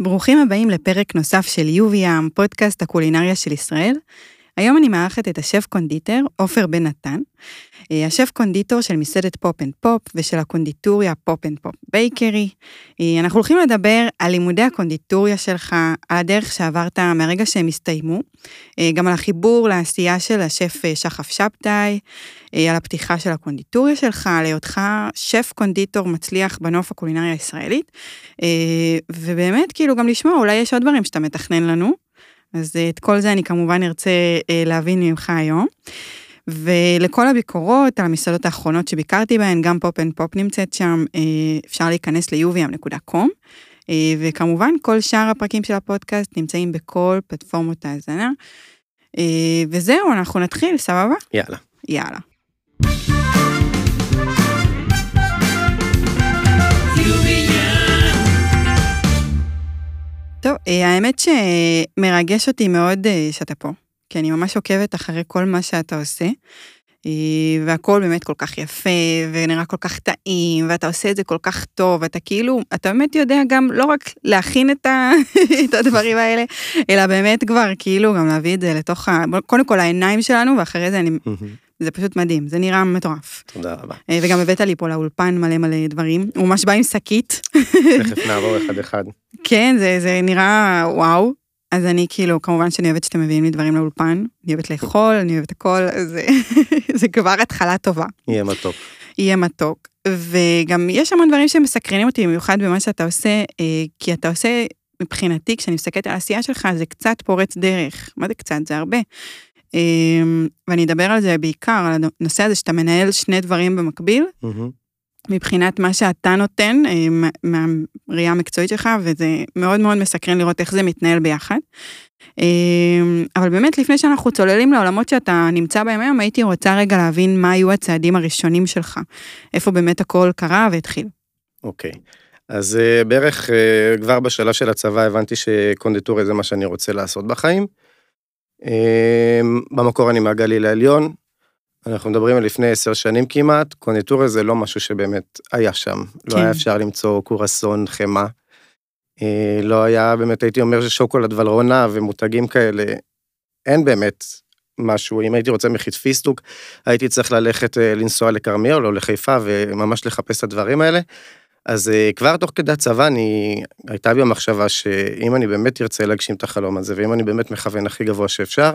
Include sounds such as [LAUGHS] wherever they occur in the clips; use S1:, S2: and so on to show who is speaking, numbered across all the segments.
S1: ברוכים הבאים לפרק נוסף של uviam, פודקאסט הקולינריה של ישראל. היום אני מארחת את השף קונדיטר, עופר בן נתן, אה, השף קונדיטור של מסעדת Pop and Pope ושל הקונדיטוריה Pop and Pope Bakery. אה, אנחנו הולכים לדבר על לימודי הקונדיטוריה שלך, על הדרך שעברת מהרגע שהם הסתיימו, אה, גם על החיבור לעשייה של השף שחף שבתאי, על הפתיחה של הקונדיטוריה שלך, על היותך שף קונדיטור מצליח בנוף הקולינריה הישראלית, ובאמת כאילו גם לשמוע, אולי יש עוד דברים שאתה מתכנן לנו. אז את כל זה אני כמובן ארצה להבין ממך היום. ולכל הביקורות על המסעדות האחרונות שביקרתי בהן, גם Pop and Pope נמצאת שם, אה, אפשר להיכנס ל-uviam.com, אה, וכמובן כל שאר הפרקים של הפודקאסט נמצאים בכל פלטפורמות ההאזנה. אה, וזהו, אנחנו נתחיל, סבבה?
S2: יאללה.
S1: יאללה. טוב, האמת שמרגש אותי מאוד שאתה פה. כי אני ממש עוקבת אחרי כל מה שאתה עושה, אה, והכל באמת כל כך יפה, ונראה כל כך טעים, ואתה עושה את זה כל כך טוב, ואתה כאילו, אתה באמת יודע גם לא רק להכין את, ה, [LAUGHS] את הדברים האלה, אלא באמת כבר כאילו גם להביא את זה לתוך, ה, קודם כל העיניים שלנו, ואחרי זה אני... זה פשוט מדהים, זה נראה מטורף.
S2: תודה רבה.
S1: אה, וגם הבאת לי פה לאולפן מלא מלא דברים, הוא ממש בא עם שקית.
S2: תכף נעבור אחד אחד.
S1: כן, זה, זה נראה וואו, אז אני כאילו, כמובן שאני אוהבת שאתם מביאים לי דברים לאולפן, אני אוהבת לאכול, אני אוהבת הכל, אז [LAUGHS] זה כבר התחלה טובה.
S2: יהיה מתוק.
S1: יהיה מתוק. וגם יש המון דברים שמסקרנים אותי, במיוחד במה שאתה עושה, אה, כי אתה עושה, מבחינתי, כשאני מסתכלת על העשייה שלך, זה קצת פורץ דרך. מה זה קצת? זה הרבה. אה, ואני אדבר על זה בעיקר, על הנושא הזה שאתה מנהל שני דברים במקביל, מבחינת מה שאתה נותן אה, מהראייה המקצועית שלך, וזה מאוד מאוד מסקרן לראות איך זה מתנהל ביחד. אה, אבל באמת, לפני שאנחנו צוללים לעולמות שאתה נמצא בהם היום, הייתי רוצה רגע להבין מה היו הצעדים הראשונים שלך, איפה באמת הכל קרה והתחיל.
S2: אוקיי. Okay. אז אה, בערך כבר בשאלה של הצבא הבנתי שקונדיטוריה זה מה שאני רוצה לעשות בחיים. במקור אני מהגליל העליון, אנחנו מדברים על לפני עשר שנים כמעט, קונדיטוריה זה לא משהו שבאמת היה שם. כן. לא היה אפשר למצוא קורסון, חמאה. אה, לא היה באמת, הייתי אומר ששוקולד ולרונה ומותגים כאלה, אין באמת משהו. אם הייתי רוצה מחית פיסטוק, הייתי צריך ללכת אה, לנסוע לכרמיאל או לחיפה וממש לחפש את הדברים האלה. אז אה, כבר תוך כדי הצבא אני, הייתה בי המחשבה שאם אני באמת ארצה להגשים את החלום הזה, ואם אני באמת מכוון הכי גבוה שאפשר,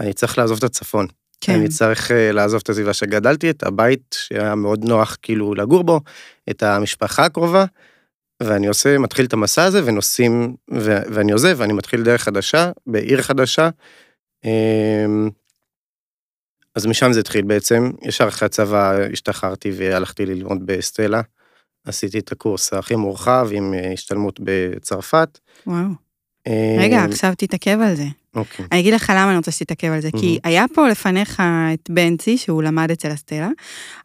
S2: אני צריך לעזוב את הצפון. כן. אני צריך uh, לעזוב את הסביבה שגדלתי, את הבית שהיה מאוד נוח כאילו לגור בו, את המשפחה הקרובה, ואני עושה, מתחיל את המסע הזה ונוסעים, ו- ואני עוזב, ואני מתחיל דרך חדשה, בעיר חדשה. Um, אז משם זה התחיל בעצם, ישר אחרי הצבא השתחררתי והלכתי ללמוד בסטלה. עשיתי את הקורס הכי מורחב עם אה, השתלמות בצרפת.
S1: וואו. רגע, עכשיו תתעכב על זה.
S2: אוקיי.
S1: אני אגיד לך למה אני רוצה שתתעכב על זה, כי היה פה לפניך את בנצי, שהוא למד אצל אסטלה,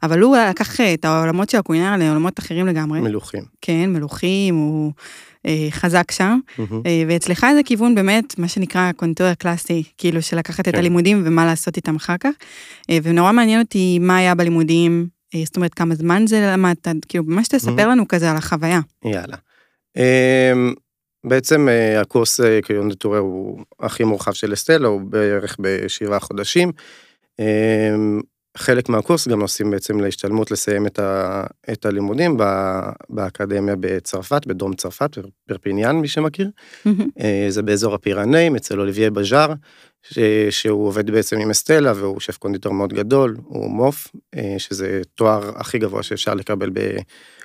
S1: אבל הוא לקח את העולמות של הקולינריה לעולמות אחרים לגמרי.
S2: מלוכים.
S1: כן, מלוכים, הוא אה, חזק שם, אה, ואצלך זה כיוון באמת, מה שנקרא קונטוריה קלאסי, כאילו של לקחת את כן. הלימודים ומה לעשות איתם אחר כך, אה, ונורא מעניין אותי מה היה בלימודים, אה, זאת אומרת, כמה זמן זה למדת, כאילו, ממש תספר לנו כזה על החוויה.
S2: יאללה. אמ, בעצם אה, הקורס אה, קיונדטורה הוא הכי מורחב של אסטלה, הוא בערך בשבעה חודשים. אמ, חלק מהקורס גם עושים בעצם להשתלמות לסיים את, ה, את הלימודים באקדמיה בצרפת, בדרום צרפת, פרפיניאן, מי שמכיר. זה באזור הפירנאים, אצל אוליביה בז'אר, שהוא עובד בעצם עם אסטלה, והוא שף קונדיטור מאוד גדול, הוא MOF, שזה תואר הכי גבוה שאפשר לקבל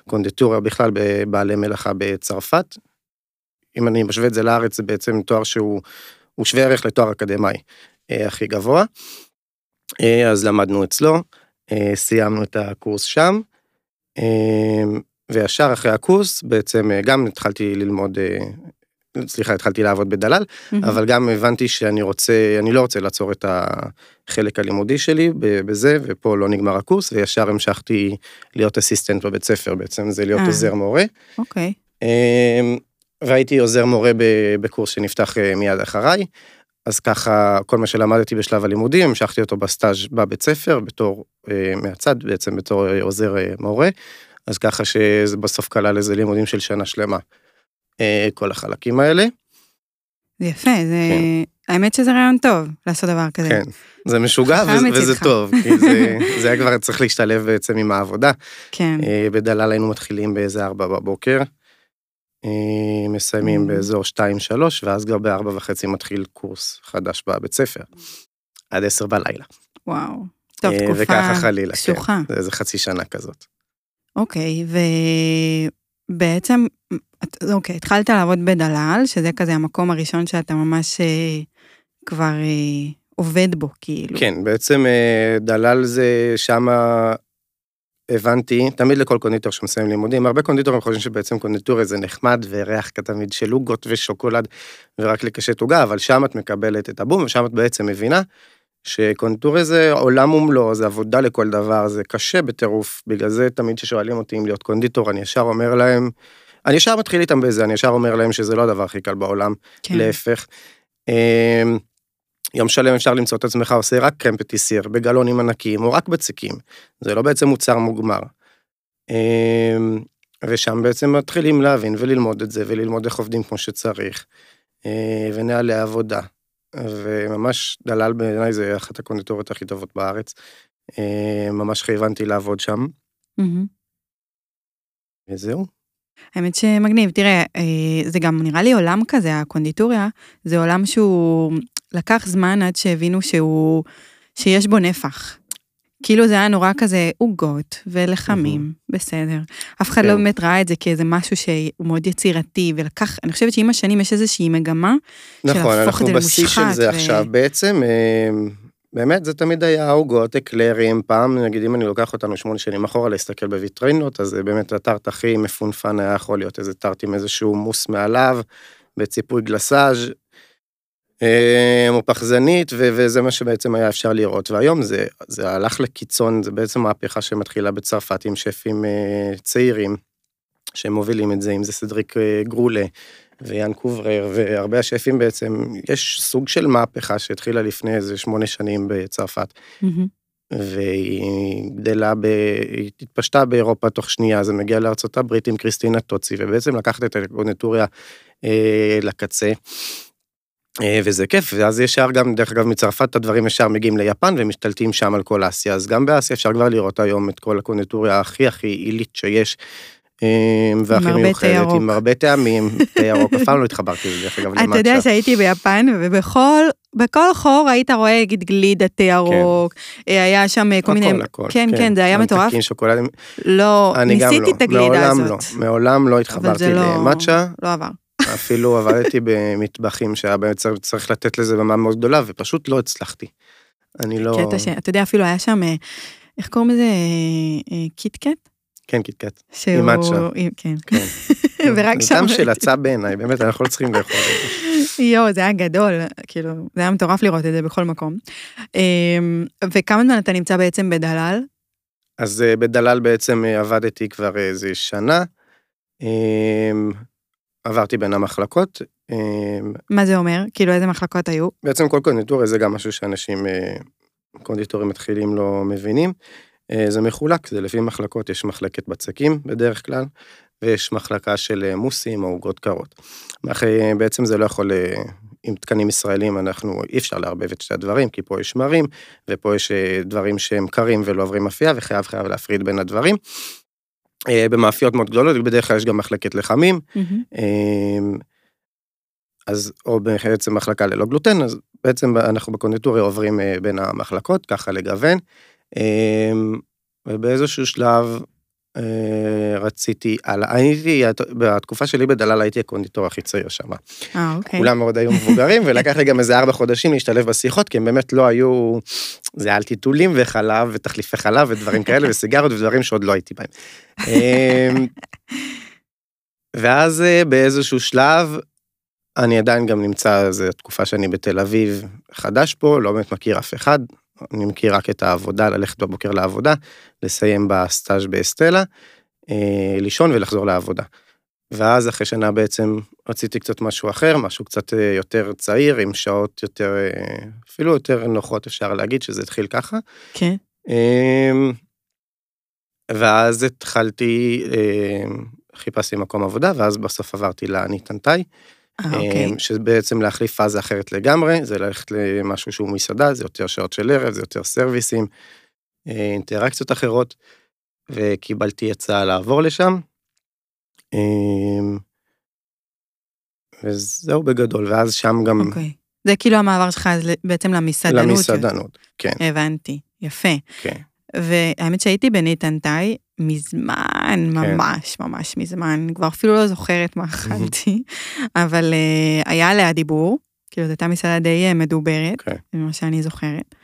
S2: בקונדיטוריה, בכלל בבעלי מלאכה בצרפת, אם אני משווה את זה לארץ, זה בעצם תואר שהוא שווה ערך לתואר אקדמאי אה, הכי גבוה. אה, אז למדנו אצלו, אה, סיימנו את הקורס שם, אה, וישר אחרי הקורס בעצם אה, גם התחלתי ללמוד, אה, סליחה, התחלתי לעבוד בדלל, mm-hmm. אבל גם הבנתי שאני רוצה, אני לא רוצה לעצור את החלק הלימודי שלי בזה, ופה לא נגמר הקורס, וישר המשכתי להיות אסיסטנט בבית ספר בעצם, זה להיות עוזר מורה.
S1: אוקיי. Okay.
S2: והייתי עוזר מורה בקורס שנפתח אה, מיד אחריי, אז ככה כל מה שלמדתי בשלב הלימודים, המשכתי אותו בסטאז' בבית ספר, בתור, אה, מהצד בעצם, בתור אה, עוזר מורה, אז ככה שזה בסוף כלל איזה לימודים של שנה שלמה. אה, כל החלקים האלה.
S1: זה יפה, זה... כן. האמת שזה רעיון טוב לעשות דבר כזה.
S2: כן, זה משוגע וזה, וזה טוב, [LAUGHS] כי זה, זה היה כבר צריך להשתלב בעצם עם העבודה.
S1: כן.
S2: אה, בדלל היינו מתחילים באיזה ארבע בבוקר, אה, מסיימים mm. באזור שתיים שלוש, ואז גם בארבע וחצי מתחיל קורס חדש בבית ספר, עד עשר בלילה.
S1: וואו, טוב, תקופה
S2: וככה חלילה,
S1: קשוחה.
S2: כן, זה איזה חצי שנה כזאת.
S1: אוקיי, ובעצם, אוקיי, התחלת לעבוד בדלל, שזה כזה המקום הראשון שאתה ממש אה, כבר אה, עובד בו, כאילו.
S2: כן, בעצם אה, דלל זה שמה הבנתי, תמיד לכל קונדיטור שמסיים לימודים, הרבה קונדיטורים חושבים שבעצם קונדיטוריה זה נחמד וריח תמיד של עוגות ושוקולד ורק לקשט עוגה, אבל שם את מקבלת את הבום ושם את בעצם מבינה שקונדיטוריה זה עולם ומלואו, זה עבודה לכל דבר, זה קשה בטירוף, בגלל זה תמיד כששואלים אותי אם להיות קונדיטור, אני ישר אומר להם, אני ישר מתחיל איתם בזה, אני ישר אומר להם שזה לא הדבר הכי קל בעולם,
S1: כן.
S2: להפך. אמ, יום שלם אפשר למצוא את עצמך עושה רק קרם פטיסיר בגלונים ענקיים או רק בצקים, זה לא בעצם מוצר מוגמר. אמ, ושם בעצם מתחילים להבין וללמוד את זה וללמוד איך עובדים כמו שצריך, אה, ונהלי עבודה. וממש דלל בעיניי זה אחת הקונדיטוריות הכי טובות בארץ. אה, ממש כיוונתי לעבוד שם.
S1: מהמם.
S2: וזהו.
S1: האמת שמגניב, תראה, אה, זה גם נראה לי עולם כזה, הקונדיטוריה, זה עולם שהוא לקח זמן עד שהבינו שהוא, שיש בו נפח. כאילו זה היה נורא כזה עוגות ולחמים, בסדר. אף אחד לא
S2: כן.
S1: באמת ראה את זה כאיזה משהו שהוא מאוד יצירתי, ולקח, אני חושבת שעם השנים יש איזושהי מגמה של
S2: נכון,
S1: להפוך
S2: אנחנו
S1: את זה
S2: בשיא של
S1: למושחת.
S2: זה עכשיו. בעצם, אה, באמת, זה תמיד היה עוגות, אקלרים. פעם, נגיד, אם אני לוקח אותנו שמונה שנים אחורה להסתכל בוויטרינות, אז זה באמת הטארט הכי מפונפן היה יכול להיות איזה טארט עם איזשהו מוס מעליו, בציפוי גלסאז'. אה, או פחזנית, ו- וזה מה שבעצם היה אפשר לראות. והיום זה, זה הלך לקיצון, זה בעצם מהפכה שמתחילה בצרפת עם שפים אה, צעירים, שמובילים את זה, אם זה סדריק אה, גרולה ויאן קוברר, והרבה השפים בעצם, יש סוג של מהפכה שהתחילה לפני איזה שמונה שנים בצרפת,
S1: מהמם.
S2: והיא גדלה, ב... היא התפשטה באירופה תוך שנייה, זה מגיע לארצות הברית עם קריסטינה טוצי, ובעצם לקחת את הקונטוריה אה, לקצה. אה, וזה כיף, ואז ישר גם, דרך אגב, מצרפת הדברים ישר מגיעים ליפן ומשתלטים שם על כל אסיה, אז גם באסיה אפשר כבר לראות היום את כל הקונדיטוריה הכי הכי עילית שיש, והכי מיוחדת. עם הרבה טעמים, [LAUGHS] תה ירוק, אף פעם לא התחברתי לזה, דרך אגב,
S1: אתה יודע. שהייתי ביפן, ובכל בכל חור היית רואה, נגיד, גלידה תה ירוק, אה, היה שם אה, כל מיני...
S2: הכל, הכל,
S1: כן, כן, זה היה מטורף.
S2: ממתקים, שוקולדים,
S1: לא, ניסיתי
S2: לא,
S1: את הגלידה
S2: מעולם
S1: הזאת.
S2: לא, מעולם לא התחברתי
S1: לא...
S2: למצ'ה,
S1: לא עבר.
S2: אפילו עבדתי במטבחים שהיה באמת צריך- צריך לתת לזה במה מאוד גדולה, ופשוט לא הצלחתי. אני לא...
S1: קטע ש... אתה יודע, אפילו היה שם, אה, איך קוראים לזה? קיטקט?
S2: כן, קיטקט.
S1: שהוא... עם- כן.
S2: כן. [LAUGHS]
S1: ורק
S2: זה
S1: שם...
S2: טעם של הצע בעיניי, באמת, אנחנו לא צריכים לאכול את זה.
S1: יואו, זה היה גדול, כאילו, זה היה מטורף לראות את זה בכל מקום. אה, וכמה זמן אתה נמצא בעצם בדלל?
S2: אז אה, בדלל בעצם אה, עבדתי כבר איזה שנה. אה, עברתי בין המחלקות. אה,
S1: מה זה אומר? כאילו, איזה מחלקות היו?
S2: בעצם כל קונדיטוריה זה גם משהו שאנשים, אה, קונדיטורים מתחילים לא מבינים. אה, זה מחולק, זה לפי מחלקות, יש מחלקת בצקים בדרך כלל, ויש מחלקה של אה, מוסים או עוגות קרות. אחרי, בעצם זה לא יכול, אה, עם תקנים ישראלים אנחנו, אי אפשר לערבב את שתי הדברים, כי פה יש שמרים, ופה יש אה, דברים שהם קרים ולא עוברים מאפייה, וחייב חייב להפריד בין הדברים. אה, במאפיות מאוד גדולות, בדרך כלל יש גם מחלקת לחמים, אז, או בעצם מחלקה ללא גלוטן, אז בעצם אנחנו בקונדיטוריה עוברים אה, בין המחלקות, ככה לגוון. אמ, ובאיזשהו שלב אה, רציתי, הייתי, בתקופה שלי בדלל הייתי הקונדיטור הכי צעיר שם.
S1: אה, אוקיי.
S2: כולם מאוד היו מבוגרים, ולקח לי גם איזה ארבע חודשים להשתלב בשיחות, כי הם באמת לא היו, זה היה על טיטולים וחלב ותחליפי חלב ודברים כאלה, [LAUGHS] וסיגרות ודברים שעוד לא הייתי בהם. אמ, ואז אה, באיזשהו שלב, אני עדיין גם נמצא, זו תקופה שאני בתל אביב חדש פה, לא באמת מכיר אף אחד, אני מכיר רק את העבודה, ללכת בבוקר לעבודה, לסיים בסטאז' באסטלה, אה, לישון ולחזור לעבודה. ואז אחרי שנה בעצם רציתי קצת משהו אחר, משהו קצת אה, יותר צעיר, עם שעות יותר, אה, אפילו יותר נוחות אפשר להגיד שזה התחיל ככה.
S1: כן.
S2: אמ, ואז התחלתי, חיפשתי מקום עבודה, ואז בסוף עברתי לניתנתאי,
S1: אה, אוקיי.
S2: שבעצם להחליף פאזה אחרת לגמרי, זה ללכת למשהו שהוא מסעדה, זה יותר שעות של ערב, זה יותר סרוויסים, אה, אינטראקציות אחרות, וקיבלתי הצעה לעבור לשם. אה, וזהו בגדול, ואז שם גם...
S1: אוקיי. זה כאילו המעבר שלך אז בעצם למסעדנות.
S2: למסעדנות, כן.
S1: הבנתי, יפה.
S2: כן.
S1: והאמת שהייתי בניתנתאי מזמן,
S2: כן.
S1: ממש ממש מזמן, כבר אפילו לא זוכרת מה אכלתי, [LAUGHS] אבל uh, היה עליה דיבור, כאילו זו הייתה מסעדה די אה, מדוברת,
S2: כן.
S1: ממה שאני זוכרת.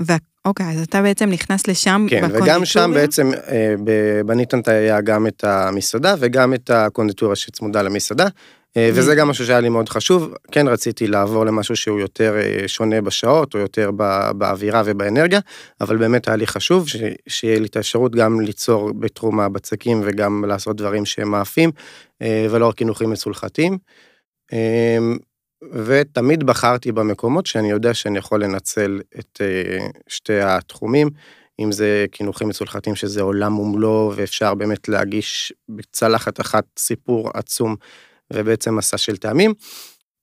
S1: ואוקיי, אז אתה בעצם נכנס לשם
S2: כן, וגם שם בעצם אה, ב- בניתנתאי היה גם את המסעדה וגם את הקונדיטוריה שצמודה למסעדה, וזה גם משהו שהיה לי מאוד חשוב, כן רציתי לעבור למשהו שהוא יותר אה, שונה בשעות, או יותר ב- באווירה ובאנרגיה, אבל באמת היה לי חשוב ש- שיהיה לי את האפשרות גם ליצור בתחום הבצקים וגם לעשות דברים שהם מאפים, אה, ולא רק קינוחים מסולחתיים. אה, ותמיד בחרתי במקומות שאני יודע שאני יכול לנצל את אה, שתי התחומים, אם זה קינוחים מסולחתיים שזה עולם ומלואו ואפשר באמת להגיש בצלחת אחת סיפור עצום ובעצם מסע של טעמים,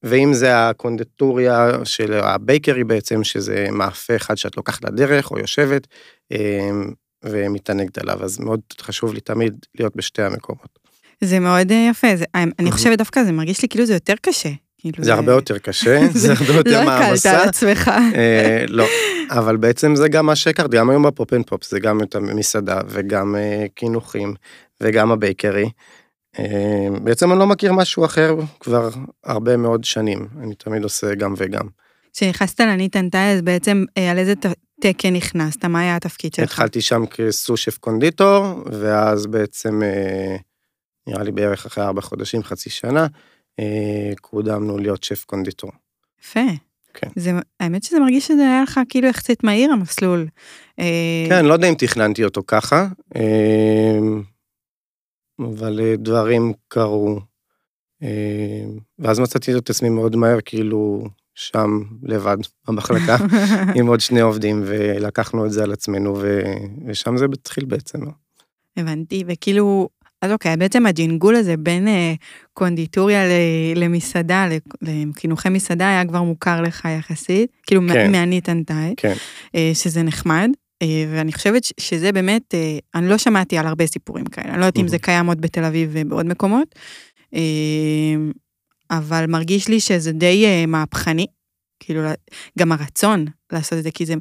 S2: ואם זה הקונדטוריה של הבייקרי בעצם, שזה מאפה אחד שאת לוקחת לדרך או יושבת אה, ומתענגת עליו, אז מאוד חשוב לי תמיד להיות בשתי המקומות.
S1: זה מאוד אה, יפה, זה, אני
S2: מהמם.
S1: חושבת דווקא זה מרגיש לי כאילו זה יותר קשה. כאילו
S2: זה הרבה יותר קשה, [LAUGHS] זה הרבה יותר
S1: לא הקלת
S2: מעמסה.
S1: על עצמך.
S2: אה, לא, אבל בעצם זה גם מה שהכרתי, גם היום ב Pop and Pope, זה גם את המסעדה וגם אה, קינוחים וגם ה bakery. אה, בעצם אני לא מכיר משהו אחר כבר הרבה מאוד שנים, אני תמיד עושה גם וגם.
S1: כשנכנסת לניתן תאי אז בעצם אה, על איזה תקן נכנסת, מה היה התפקיד שלך?
S2: התחלתי שם כסושף קונדיטור, ואז בעצם, אה, נראה לי בערך אחרי ארבע חודשים, חצי שנה, אה, קודמנו להיות שף קונדיטור.
S1: יפה.
S2: כן.
S1: זה, האמת שזה מרגיש שזה היה לך כאילו יחסית מהיר המסלול.
S2: כן, לא יודע אם תכננתי אותו ככה, אה, אבל אה, דברים קרו. אה, ואז מצאתי את עצמי מאוד מהר, כאילו, שם לבד, במחלקה, [LAUGHS] עם עוד שני עובדים, ולקחנו את זה על עצמנו, ו... ושם זה התחיל בעצם.
S1: הבנתי, וכאילו, אז אוקיי, בעצם הג'ינגול הזה בין אה, קונדיטוריה ל, למסעדה, לקינוחי מסעדה, היה כבר מוכר לך יחסית, כאילו
S2: כן.
S1: מהניתנתאי,
S2: כן,
S1: אה, שזה נחמד. אה, ואני חושבת שזה באמת, אה, אני לא שמעתי על הרבה סיפורים כאלה, אני לא יודעת אם. זה קיים עוד בתל אביב ובעוד מקומות, אה, אבל מרגיש לי שזה די מהפכני, כאילו גם הרצון לעשות את זה, כי זה,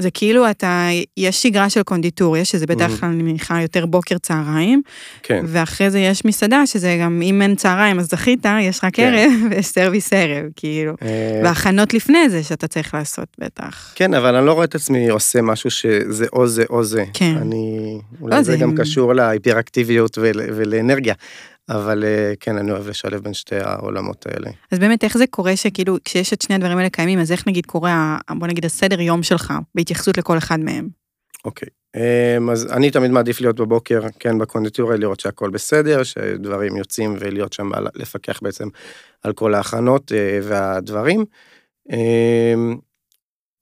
S1: זה כאילו אתה, יש שגרה של קונדיטוריה, שזה בדרך
S2: מהמם.
S1: כלל אני מניחה יותר בוקר צהריים,
S2: כן,
S1: ואחרי זה יש מסעדה, שזה גם אם אין צהריים אז זכית, יש רק
S2: כן.
S1: ערב [LAUGHS] ויש סרוויס ערב, כאילו.
S2: אה,
S1: והכנות לפני זה שאתה צריך לעשות בטח.
S2: כן, אבל אני לא רואה את עצמי עושה משהו שזה או זה או זה.
S1: כן.
S2: אני,
S1: לא,
S2: אולי זה
S1: זה-
S2: גם קשור להיפראקטיביות ול, ולאנרגיה, אבל אה, כן, אני אוהב לשלב בין שתי העולמות האלה.
S1: אז באמת איך זה קורה שכאילו כשיש את שני הדברים האלה קיימים, אז איך נגיד קורה, בוא נגיד הסדר יום שלך, בהתייחסות לכל אחד מהם.
S2: אוקיי. אמ, אז אני תמיד מעדיף להיות בבוקר, כן, בקונדיטוריה, לראות שהכל בסדר, שדברים יוצאים ולהיות שם, לפקח בעצם על כל ההכנות אה, והדברים. אמ,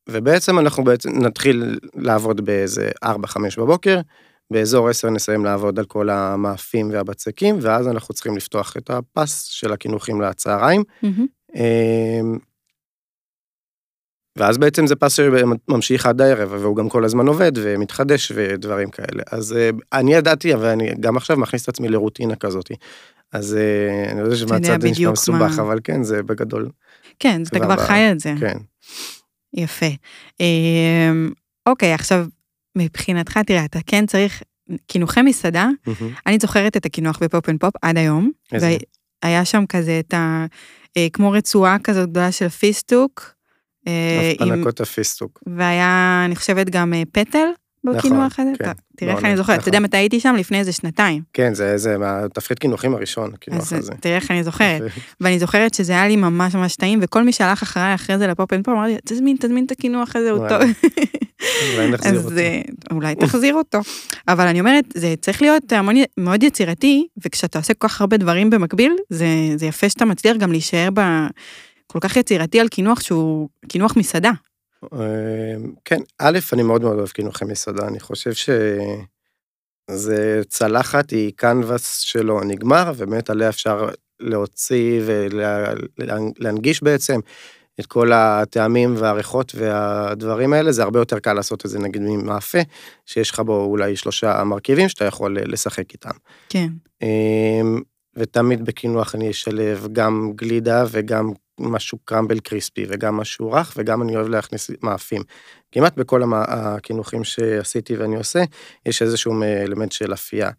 S2: ובעצם אנחנו בעצם נתחיל לעבוד באיזה 4-5 בבוקר, באזור 10 נסיים לעבוד על כל המאפים והבצקים, ואז אנחנו צריכים לפתוח את הפס של הקינוחים לצהריים. אמ, ואז בעצם זה פס שממשיך עד הערב, והוא גם כל הזמן עובד ומתחדש ודברים כאלה. אז אה, אני ידעתי, אבל אני גם עכשיו מכניס את עצמי לרוטינה כזאת. אז אה, אני יודע שמהצד זה נשמע מסובך,
S1: מה-
S2: אבל כן, זה בגדול,
S1: כן, אתה
S2: כבר
S1: חי את זה.
S2: כן.
S1: יפה. אמ, אוקיי, עכשיו, מבחינתך, תראה, אתה כן צריך, קינוחי מסעדה,
S2: מהמם.
S1: אני זוכרת את הקינוח ב Pop and Pope עד היום.
S2: איזה?
S1: והיה שם כזה את ה... אה, כמו רצועה כזאת גדולה של פיסטוק. אה, עם-
S2: הפנקות הפיסטוק.
S1: והיה, אני חושבת, גם אה, פטל בקינוח הזה.
S2: כן.
S1: אתה- תראה איך
S2: לא,
S1: אני זוכרת, אתה
S2: נכון.
S1: יודע מתי הייתי שם? לפני איזה שנתיים.
S2: כן, זה, זה מהתפריט קינוחים הראשון, הקינוח הזה.
S1: תראה איך אני זוכרת. ואני זוכרת שזה היה לי ממש ממש טעים, וכל מי שהלך אחריי אחרי זה ל Pop and Pope, אמר לי, תזמין, תזמין את הקינוח הזה, הוא. טוב.
S2: אולי נחזיר אותו.
S1: אה, אולי תחזיר אותו. אבל אני אומרת, זה צריך להיות המון, מאוד יצירתי, וכשאתה עושה כל כך הרבה דברים במקביל, זה, זה יפה שאתה מצליח גם להישאר ב... כל כך יצירתי על קינוח שהוא קינוח מסעדה.
S2: אמ, כן, א', אני מאוד מאוד אוהב קינוחי מסעדה, אני חושב ש... זה צלחת, היא קנבס שלא נגמר, ובאמת עליה אפשר להוציא ולהנגיש בעצם את כל הטעמים והריחות והדברים האלה, זה הרבה יותר קל לעשות את זה נגיד ממאפה, שיש לך בו אולי שלושה מרכיבים שאתה יכול לשחק איתם.
S1: כן.
S2: אמ, ותמיד בקינוח אני אשלב גם גלידה וגם משהו קרמבל קריספי וגם משהו רך וגם אני אוהב להכניס מאפים. כמעט בכל הקינוחים שעשיתי ואני עושה, יש איזשהו אלמנט של אפייה.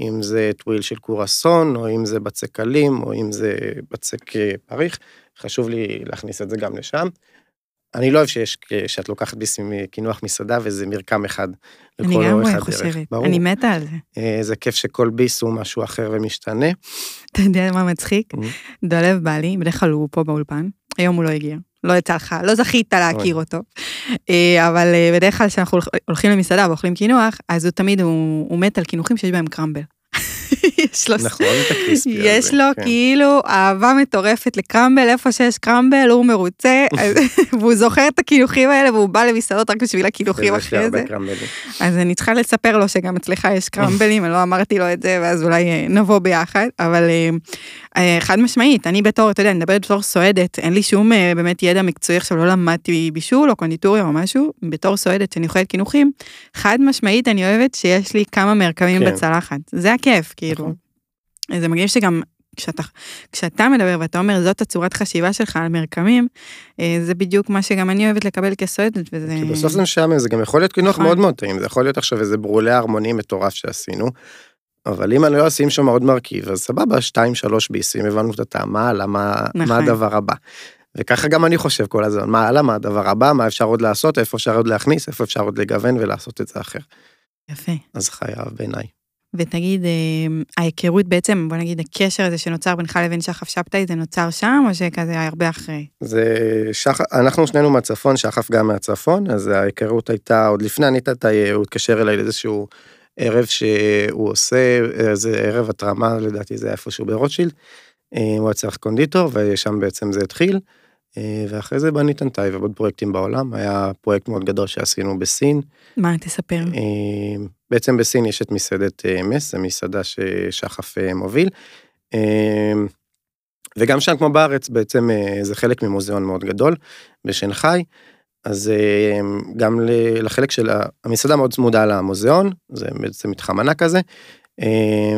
S2: אם זה טוויל של קורסון, או אם זה בצק אלים, או אם זה בצק אה, פריך, חשוב לי להכניס את זה גם לשם. אני לא אוהב שיש, שאת לוקחת ביס מקינוח מסעדה וזה מרקם אחד
S1: לכל אורך הדרך. אני גם חושבת, ברור. אני מתה על זה.
S2: אה, זה כיף שכל ביס הוא משהו אחר ומשתנה.
S1: אתה יודע מה מצחיק? דולב בא לי, בדרך כלל הוא פה באולפן, היום הוא לא הגיע. לא יצא לך, לא זכית להכיר אותו. אה, אבל אה, בדרך כלל כשאנחנו הולכים למסעדה ואוכלים קינוח, אז הוא תמיד, הוא, הוא מת על קינוחים שיש בהם קרמבל.
S2: יש לו, נכון.
S1: יש לו כן. כאילו אהבה מטורפת לקרמבל, איפה שיש קרמבל הוא מרוצה, [LAUGHS] והוא זוכר את הקינוחים האלה והוא בא למסעדות רק בשביל הקינוחים אחרי זה. אז אני צריכה לספר לו שגם אצלך יש [LAUGHS] קרמבלים, אני לא אמרתי לו את זה, ואז אולי אה, נבוא ביחד, אבל אה, אה, חד משמעית, אני בתור, אתה יודע, אני מדברת בתור סועדת, אין לי שום באמת ידע מקצועי עכשיו, לא למדתי בישול או קונדיטוריה או משהו, בתור סועדת שאני אוכלת קינוחים, חד משמעית אני אוהבת שיש לי כמה מרקמים כן. בצלחת, זה הכיף, כאילו. נכון. זה מגניב שגם כשאתה, כשאתה מדבר ואתה אומר זאת הצורת חשיבה שלך על מרקמים, אה, זה בדיוק מה שגם אני אוהבת לקבל כסועדת וזה...
S2: כי בסוף זה משעמם, זה גם יכול להיות קינוח נכון. מאוד מאוד טעים, זה יכול להיות עכשיו איזה ברולי הרמוני מטורף שעשינו, אבל אם אני לא אשים שם עוד מרכיב, אז סבבה, שתיים, שלוש ביסים, הבנו את הטעם, מה הלאה, מה, נכון. מה הדבר הבא. וככה גם אני חושב כל הזמן, מה הלאה, מה הדבר הבא, מה אפשר עוד לעשות, איפה אפשר עוד להכניס, איפה אפשר עוד לגוון ולעשות את זה אחר.
S1: יפה.
S2: אז חייב בעיניי.
S1: ותגיד, אה, ההיכרות בעצם, בוא נגיד, הקשר הזה שנוצר בינך לבין שחף שבתאי, זה נוצר שם, או שכזה היה הרבה אחרי?
S2: זה שחף, אנחנו שנינו מהצפון, שחף גם מהצפון, אז ההיכרות הייתה, עוד לפני אני תתאי, הוא התקשר אליי לאיזשהו ערב שהוא עושה, איזה ערב התרמה, לדעתי זה היה איפשהו ברוטשילד, אה, הוא היה צריך קונדיטור, ושם בעצם זה התחיל. אה, ואחרי זה בניתי תנתאי ועוד פרויקטים בעולם, היה פרויקט מאוד גדול שעשינו בסין.
S1: מה, תספר.
S2: בעצם בסין יש את מסעדת אה, מס, זו מסעדה ששחף אה, מוביל. אה, וגם שם כמו בארץ בעצם זה חלק ממוזיאון מאוד גדול בשנגחאי. אז גם לחלק של המסעדה מאוד צמודה למוזיאון, זה בעצם מתחם ענק כזה.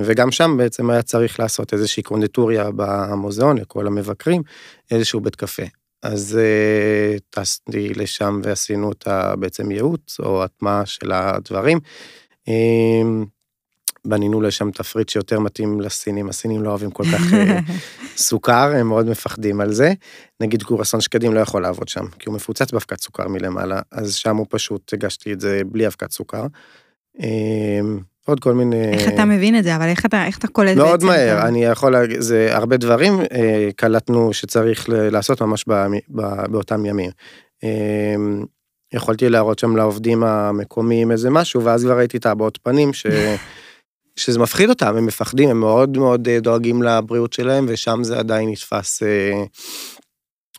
S2: וגם שם בעצם היה צריך לעשות איזושהי קונדיטוריה במוזיאון לכל המבקרים, איזשהו בית קפה. אז טסתי לשם ועשינו את בעצם ייעוץ או הטמעה של הדברים. אמ, בנינו לשם תפריט שיותר מתאים לסינים, הסינים לא אוהבים כל כך אה, [LAUGHS] סוכר, הם מאוד מפחדים על זה. נגיד קורסון שקדים לא יכול לעבוד שם, כי הוא מפוצץ באבקת סוכר מלמעלה, אז שם הוא פשוט, הגשתי את זה בלי אבקת סוכר. עוד כל מיני...
S1: איך אתה מבין את זה, אבל איך אתה, איך אתה קולט בעצם?
S2: מאוד מהר, אני יכול להגיד, זה הרבה דברים אה, קלטנו שצריך לעשות ממש באותם ימים. אמ, יכולתי להראות שם לעובדים המקומיים איזה משהו, ואז כבר ראיתי את הבעות פנים ש... [LAUGHS] שזה מפחיד אותם, הם מפחדים, הם מאוד מאוד אה, דואגים לבריאות שלהם, ושם זה עדיין נתפס, אה,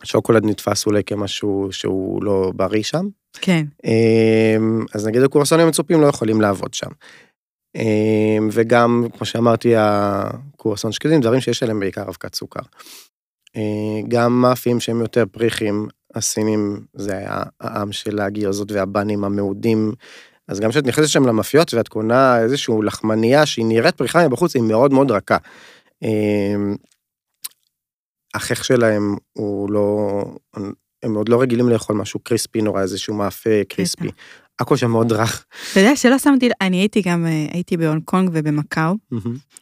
S2: שוקולד נתפס אולי כמשהו שהוא לא בריא שם.
S1: כן.
S2: אמ, אז נגיד הקורסונים המצופים לא יכולים לעבוד שם. אמ, וגם, כמו שאמרתי, הקורסון שקדים, דברים שיש עליהם בעיקר אבקת סוכר. אה, גם מאפים שהם יותר פריחים, הסינים זה העם של הגרזות והבנים המאודים. אז גם כשאת נכנסת שם למאפיות ואת קונה איזושהי לחמניה שהיא נראית פריחה מבחוץ, היא מאוד מאוד רכה. אמ, החך שלהם הוא לא, הם עוד לא רגילים לאכול משהו קריספי נורא, איזשהו מאפה קריספי. הכל שם מאוד רך.
S1: אתה יודע שלא שמתי, אני הייתי גם, אה, הייתי בהונג קונג ובמקאו,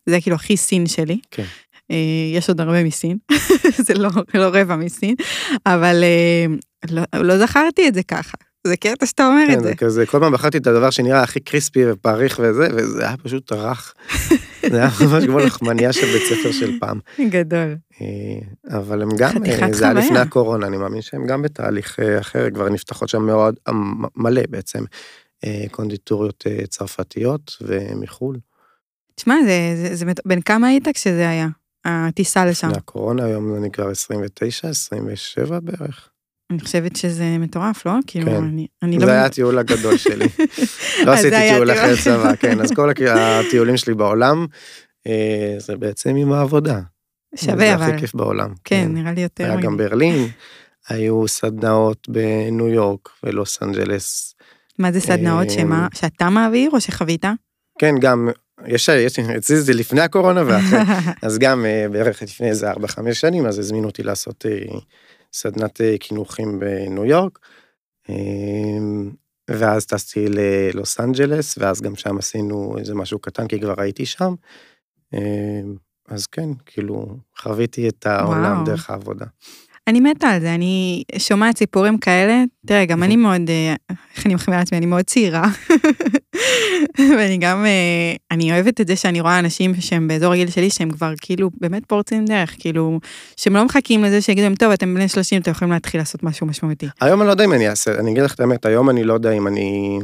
S1: זה כאילו הכי סין שלי.
S2: כן.
S1: אה, יש עוד הרבה מסין, [LAUGHS] זה לא, לא רבע מסין, אבל אה, לא, לא זכרתי את זה ככה. זה קטע שאתה אומר
S2: כן,
S1: את זה.
S2: כזה, כל פעם בחרתי את הדבר שנראה הכי קריספי ופריך וזה, וזה היה פשוט רך. [LAUGHS] זה היה ממש כמו לחמניה של בית ספר של פעם.
S1: גדול.
S2: אה, אבל הם גם, זה היה לפני הקורונה, אני מאמין שהם גם בתהליך אחר, כבר נפתחות שם מאוד, מלא בעצם, קונדיטוריות צרפתיות ומחו"ל.
S1: תשמע, זה, זה, זה, בן כמה היית כשזה היה? הטיסה לשם.
S2: לפני הקורונה היום אני כבר 29, 27 בערך.
S1: אני חושבת שזה מטורף, לא? כאילו,
S2: כן.
S1: אני, אני לא...
S2: זה היה הטיול הגדול שלי. [LAUGHS] לא
S1: אז זה
S2: עשיתי טיול. אחרי צבא, [LAUGHS] כן, אז כל הטיולים שלי בעולם, אה, זה בעצם עם העבודה.
S1: שווה,
S2: זה
S1: אבל...
S2: הכי כיף בעולם.
S1: כן, נראה לי יותר...
S2: היה גם. ברלין, היו סדנאות בניו יורק ולוס אנג'לס.
S1: מה זה סדנאות
S2: אה,
S1: שמה, שאתה מעביר או שחווית?
S2: כן, גם, יש, יש, אצלי זה לפני הקורונה ואחרי. [LAUGHS] אז גם אה, בערך לפני איזה 4-5 שנים, אז הזמינו אותי לעשות אה, סדנת אה, קינוחים בניו יורק. אה, ואז טסתי ללוס אנג'לס, ואז גם שם עשינו איזה משהו קטן, כי כבר הייתי שם. אה, אז כן, כאילו, חוויתי את העולם
S1: וואו.
S2: דרך העבודה.
S1: אני מתה על זה, אני שומעת סיפורים כאלה, תראה, גם אני מאוד, אה, איך אני מחמיאה לעצמי, אני מאוד צעירה. [LAUGHS] ואני גם, אה, אני אוהבת את זה שאני רואה אנשים שהם באזור הגיל שלי, שהם כבר כאילו באמת פורצים דרך, כאילו, שהם לא מחכים לזה שיגידו להם, טוב, אתם בני 30, אתם יכולים להתחיל לעשות משהו משמעותי.
S2: היום אני לא יודע אם אני אעשה, אני אגיד לך את האמת, היום אני לא יודע אם אני...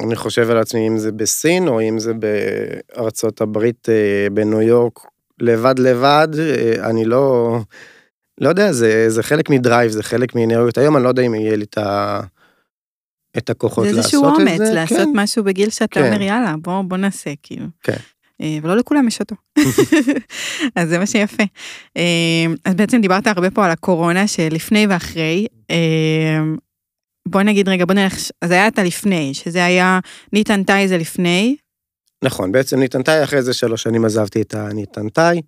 S2: אני חושב על עצמי אם זה בסין או אם זה בארצות הברית, אה, בניו יורק, לבד לבד, אני לא... לא יודע, זה, זה חלק מדרייב, זה חלק מאנרגיות. היום אני לא יודע אם יהיה לי את, ה, את הכוחות
S1: זה
S2: לעשות את זה.
S1: איזשהו אומץ לעשות
S2: כן.
S1: משהו בגיל שאתה
S2: כן.
S1: אומר, יאללה, בוא, בוא נעשה, כאילו.
S2: כן.
S1: אה, ולא לכולם יש אותו. [LAUGHS] אז זה מה שיפה. אה, אז בעצם דיברת הרבה פה על הקורונה שלפני ואחרי. אה, בוא נגיד רגע, בוא נלך, אז היה את הלפני, שזה היה ניתן תאי זה לפני,
S2: נכון, בעצם ניתנתאי, אחרי זה שלוש שנים עזבתי את הניתנתאי,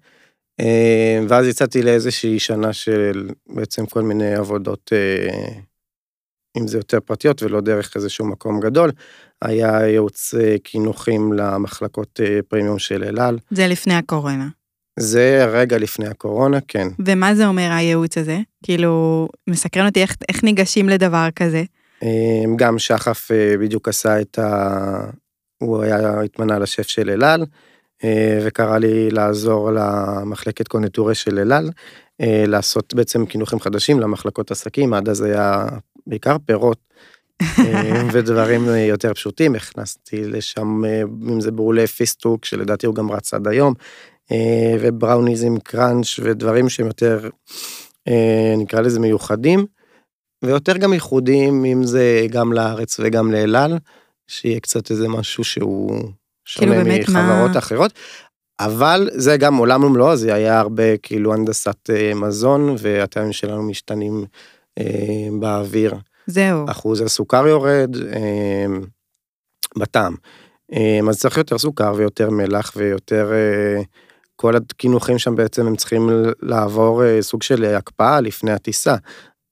S2: ואז יצאתי לאיזושהי שנה של בעצם כל מיני עבודות, אה, אם זה יותר פרטיות ולא דרך איזשהו מקום גדול. היה ייעוץ אה, קינוחים למחלקות אה, פרימיום של אל על.
S1: זה לפני הקורונה.
S2: זה רגע לפני הקורונה, כן.
S1: ומה זה אומר הייעוץ הזה? כאילו, מסקרן אותי איך, איך ניגשים לדבר כזה.
S2: אה, גם שחף אה, בדיוק עשה את ה... הוא היה התמנה לשף של אל על, אה, וקרא לי לעזור למחלקת קונדיטוריה של אל על, אה, לעשות בעצם קינוחים חדשים למחלקות עסקים, עד אז היה בעיקר פירות אה, [LAUGHS] ודברים אה, יותר פשוטים, הכנסתי לשם, אה, אם זה ברולי פיסטוק, שלדעתי הוא גם רץ עד היום, אה, ובראוניז עם קראנץ' ודברים שהם יותר, אה, נקרא לזה מיוחדים. ויותר גם ייחודיים, אם זה גם לארץ וגם לאל על, שיהיה קצת איזה משהו שהוא
S1: כאילו
S2: שונה
S1: מה-
S2: מחברות אחרות. אבל זה גם עולם ומלואו, זה היה הרבה כאילו הנדסת אה, מזון, והטעמים שלנו משתנים אה, באוויר.
S1: זהו.
S2: אחוז הסוכר יורד אה, בטעם. אה, אז צריך יותר סוכר ויותר מלח ויותר... אה, כל הקינוחים שם בעצם הם צריכים לעבור אה, סוג של הקפאה לפני הטיסה.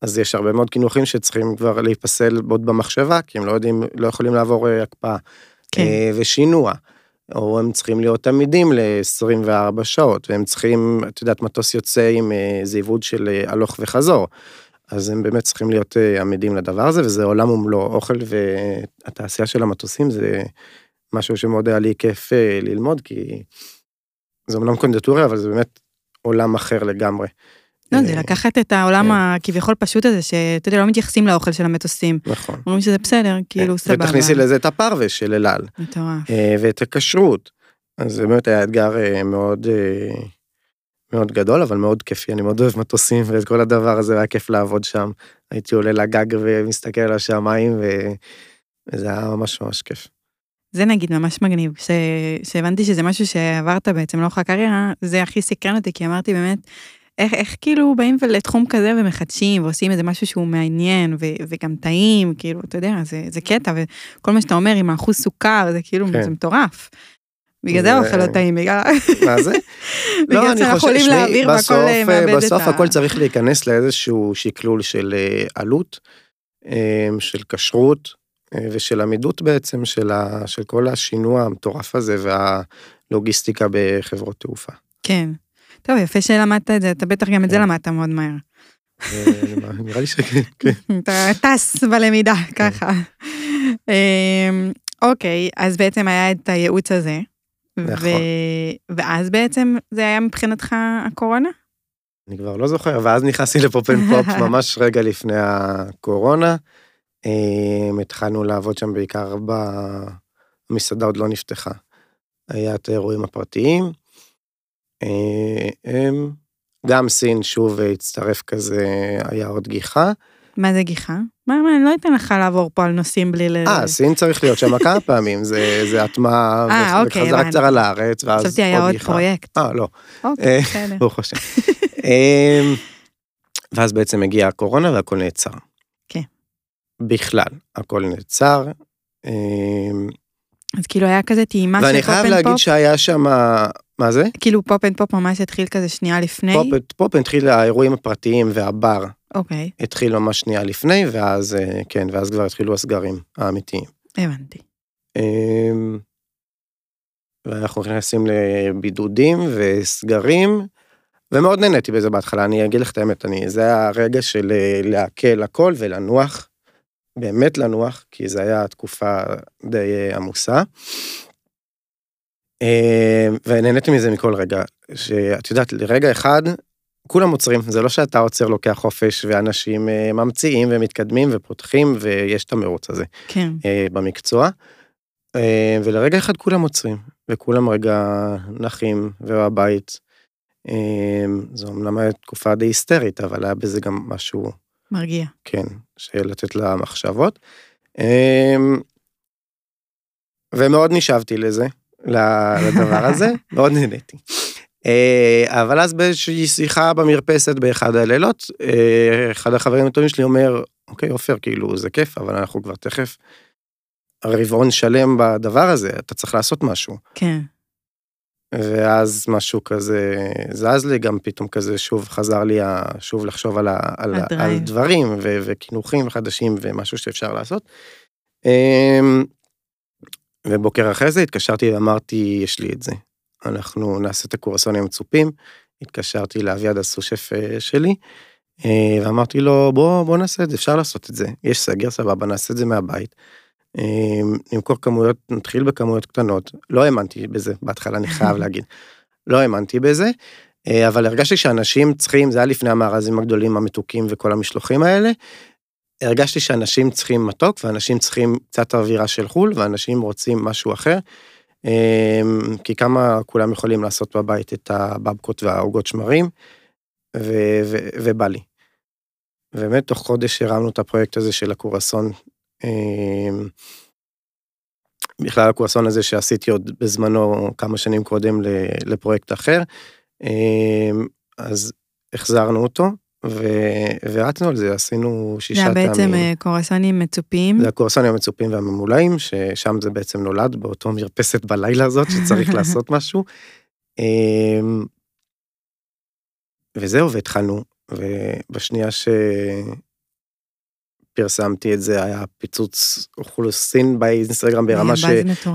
S2: אז יש הרבה מאוד קינוחים שצריכים כבר להיפסל עוד במחשבה, כי הם לא יודעים, לא יכולים לעבור אה, הקפאה.
S1: כן.
S2: אה, ושינוע. או הם צריכים להיות עמידים ל-24 שעות, והם צריכים, את יודעת, מטוס יוצא עם אה, עיבוד של אה, הלוך וחזור. אז הם באמת צריכים להיות עמידים לדבר הזה, וזה עולם ומלואו. אוכל והתעשייה של המטוסים זה משהו שמאוד היה לי כיף ללמוד, כי זה אומנם קונדטוריה, אבל זה באמת עולם אחר לגמרי.
S1: לא, זה
S2: אה,
S1: לקחת את העולם
S2: כן.
S1: הכביכול פשוט הזה, שאתה יודע, לא מתייחסים לאוכל של המטוסים.
S2: נכון.
S1: אומרים שזה בסדר, כאילו, סבבה.
S2: ותכניסי לזה את הפרווה של אל על.
S1: מטורף.
S2: אה, ואת הכשרות. אז זה באמת היה אתגר אה, מאוד, אה, מאוד גדול, אבל מאוד כיפי, אני מאוד אוהב מטוסים, ואת כל הדבר הזה היה כיף לעבוד שם. הייתי עולה לגג ומסתכל על השמיים. וזה היה ממש ממש כיף.
S1: זה נגיד ממש מגניב, ש... שהבנתי שזה משהו שעברת בעצם לאורך הקריירה, זה הכי סקרן אותי, כי אמרתי באמת, איך, איך כאילו באים לתחום כזה ומחדשים ועושים איזה משהו שהוא מעניין ו, וגם טעים, כאילו, אתה יודע, זה, זה קטע, וכל מה שאתה אומר עם האחוז סוכר, זה כאילו,
S2: כן.
S1: זה מטורף. בגלל זה האוכל לא טעים, בגלל... [LAUGHS]
S2: מה זה? [LAUGHS]
S1: בגלל שאנחנו יכולים
S2: שמעי,
S1: להעביר והכל,
S2: בסוף,
S1: אה, מאבד את
S2: בסוף
S1: ה-
S2: הכל צריך להיכנס לאיזשהו שקלול של אה, עלות, אה, של כשרות אה, ושל עמידות בעצם, של, ה, של כל השינוע המטורף הזה והלוגיסטיקה בחברות תעופה.
S1: כן. טוב, יפה שלמדת את זה, אתה בטח גם את זה
S2: כן.
S1: למדת מאוד מהר.
S2: אה, נראה לי שכן. כן. [LAUGHS]
S1: אתה טס בלמידה, ככה. אמ, אוקיי, אז בעצם היה את הייעוץ הזה.
S2: נכון.
S1: ואז בעצם זה היה מבחינתך הקורונה?
S2: אני כבר לא זוכר, ואז נכנסתי לפופ פופ [LAUGHS] ממש רגע לפני הקורונה. אה, התחלנו לעבוד שם בעיקר ב... המסעדה עוד לא נפתחה. היה את האירועים הפרטיים. אה, גם סין שוב הצטרף כזה, היה עוד גיחה.
S1: מה זה גיחה? מה, מה, אני לא אתן לך לעבור פה על נושאים בלי ל...
S2: אה, סין צריך להיות שם כמה פעמים, זה הטמעה
S1: אה, אוקיי,
S2: וחזרה
S1: הבנתי.
S2: קצרה לארץ, ואז
S1: חשבתי היה
S2: עוד
S1: עוד
S2: גיחה.
S1: פרויקט.
S2: אה, לא,
S1: אוקיי,
S2: אה,
S1: בסדר.
S2: ברוך השם. ואז בעצם הגיעה הקורונה והכל נעצר.
S1: כן.
S2: בכלל, הכל נעצר.
S1: אז כאילו היה כזה טעימה של
S2: ואני
S1: פופ
S2: חייב
S1: אנד
S2: להגיד
S1: פופ,
S2: שהיה שם, מה זה?
S1: כאילו פופ אנד פופ ממש התחיל כזה שנייה לפני.
S2: פופ, פופ התחיל האירועים הפרטיים והבר
S1: אוקיי,
S2: התחיל ממש שנייה לפני, ואז, אה, כן, ואז כבר התחילו הסגרים האמיתיים.
S1: הבנתי.
S2: אמ, ואנחנו נכנסים לבידודים וסגרים, ומאוד נהניתי בזה בהתחלה, אני אגיד לך את האמת, אני, זה הרגע של אה, לעכל הכל ולנוח, באמת לנוח, כי זו הייתה תקופה די אה, עמוסה. אמ, ונהניתי מזה מכל רגע, שאת יודעת, לרגע אחד, כולם עוצרים, זה לא שאתה עוצר לוקח חופש, ואנשים אה, ממציאים ומתקדמים ופותחים, ויש את המרוץ הזה.
S1: כן.
S2: אה, במקצוע, אה, ולרגע אחד כולם עוצרים, וכולם רגע נחים ובבית. אה, זו אמנם הייתה תקופה די היסטרית, אבל היה בזה גם משהו,
S1: מרגיע.
S2: כן, לתת לה מחשבות. אה, ומאוד נשאבתי לזה, לדבר הזה, [LAUGHS] מאוד נהניתי. אה, אבל אז באיזושהי שיחה במרפסת באחד הלילות, אה, אחד החברים הטובים שלי אומר, אוקיי, עופר, כאילו, זה כיף, אבל אנחנו כבר תכף רבעון שלם בדבר הזה, אתה צריך לעשות משהו.
S1: כן.
S2: ואז משהו כזה זז לי, גם פתאום כזה שוב חזר לי ה- שוב לחשוב על, ה, על. על דברים ו- וקינוחים חדשים ומשהו שאפשר לעשות. אמ, ובוקר אחרי זה התקשרתי ואמרתי, יש לי את זה. אנחנו נעשה את הקורסונים המצופים. התקשרתי לאביעד הסושף אה, שלי, אה, ואמרתי לו, בוא, בוא נעשה את זה, אפשר לעשות את זה. יש סגר, סבבה, נעשה את זה מהבית. אה, נמכור כמויות, נתחיל בכמויות קטנות. לא האמנתי בזה, בהתחלה אני חייב [LAUGHS] להגיד. לא האמנתי בזה, אה, אבל הרגשתי שאנשים צריכים, זה היה לפני המארזים הגדולים, המתוקים וכל המשלוחים האלה, הרגשתי שאנשים צריכים מתוק, ואנשים צריכים קצת אווירה של חו"ל, ואנשים רוצים משהו אחר. אה, כי כמה כולם יכולים לעשות בבית את הבבקות והעוגות שמרים, ו- ו- ובא לי. באמת, תוך חודש הרמנו את הפרויקט הזה של הקורסון. אה, בכלל הקורסון הזה שעשיתי עוד בזמנו כמה שנים קודם לפרויקט אחר, אה, אז החזרנו אותו ורצנו על זה, עשינו
S1: זה
S2: שישה טעמים.
S1: בעצם אה, קורסונים מצופים.
S2: זה הקורסונים המצופים והממולאים, ששם זה בעצם נולד, באותו מרפסת בלילה הזאת, שצריך [LAUGHS] לעשות משהו. אמ, וזהו, והתחלנו, ובשנייה שפרסמתי את זה, היה פיצוץ אוכלוסין באינסטגרם ברמה ש...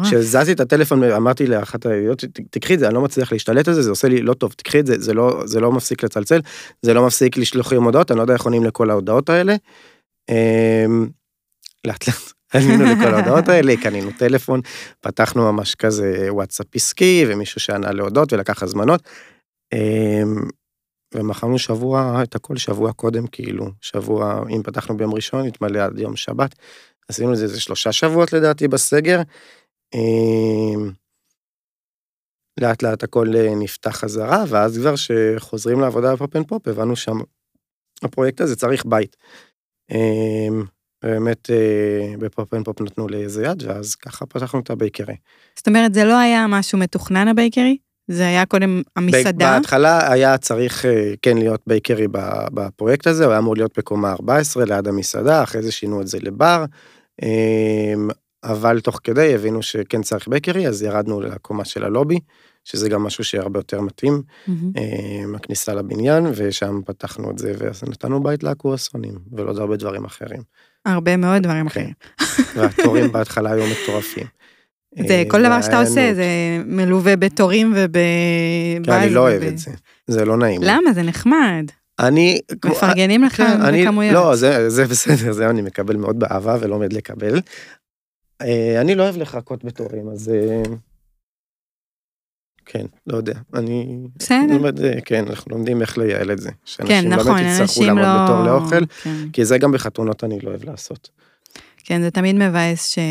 S2: כשזזתי את הטלפון, אמרתי לאחת הידיעות, "ת- תקחי את זה, אני לא מצליח להשתלט על זה, זה עושה לי לא טוב, תקחי את זה, זה לא, זה לא מפסיק לצלצל, זה לא מפסיק לשלוח לי הודעות, אני לא יודע איך עונים לכל ההודעות האלה. אמ, לאט לאט [LAUGHS] ענינו לכל ההודעות האלה, קנינו טלפון, פתחנו ממש כזה וואטסאפ עסקי, ומישהו שענה להודעות ולקח הזמנות. ומכרנו שבוע, את הכל שבוע קודם, כאילו, שבוע, אם פתחנו ביום ראשון, התמלא עד יום שבת. עשינו את זה איזה שלושה שבועות לדעתי בסגר. אמ, לאט לאט הכל אה, נפתח חזרה, ואז כבר שחוזרים לעבודה ב Pop and Pope, הבנו שם, הפרויקט הזה צריך בית. אמ, באמת אה, ב Pop and Pope נתנו לי איזה יד, ואז ככה פתחנו את ה bakery.
S1: זאת אומרת, זה לא היה משהו מתוכנן ה bakery? זה היה קודם המסעדה?
S2: בהתחלה היה צריך אה, כן להיות bakery בפרויקט הזה, הוא היה אמור להיות בקומה 14 ליד המסעדה, אחרי זה שינו את זה לבר, אמ, אבל תוך כדי הבינו שכן צריך bakery, אז ירדנו לקומה של הלובי, שזה גם משהו שהרבה יותר מתאים. אמ, הכניסה לבניין, ושם פתחנו את זה, ונתנו בית לקורסונים, ולעוד הרבה דברים אחרים.
S1: הרבה מאוד דברים
S2: כן.
S1: אחרים.
S2: והתורים [LAUGHS] בהתחלה היו מטורפים.
S1: זה
S2: אה,
S1: כל דבר שאתה עושה. זה מלווה בתורים וב...
S2: כן, אני לא אוהב את זה, זה לא נעים.
S1: למה? זה נחמד.
S2: אני...
S1: מפרגנים לך
S2: כן,
S1: בכמויות.
S2: לא, זה, זה [LAUGHS] בסדר, זה אני מקבל מאוד באהבה ולומד לקבל. אה, אני לא אוהב לחכות בתורים, אז... אה, כן, לא יודע. אני
S1: בסדר.
S2: לומד, אה, כן, אנחנו לומדים איך לייעל את זה.
S1: כן,
S2: שאנשים
S1: נכון,
S2: באמת יצטרכו
S1: אנשים
S2: לעמוד
S1: לא...
S2: בתור לאוכל,
S1: כן.
S2: כי זה גם בחתונות אני לא אוהב לעשות.
S1: כן, זה תמיד מבאס
S2: כן.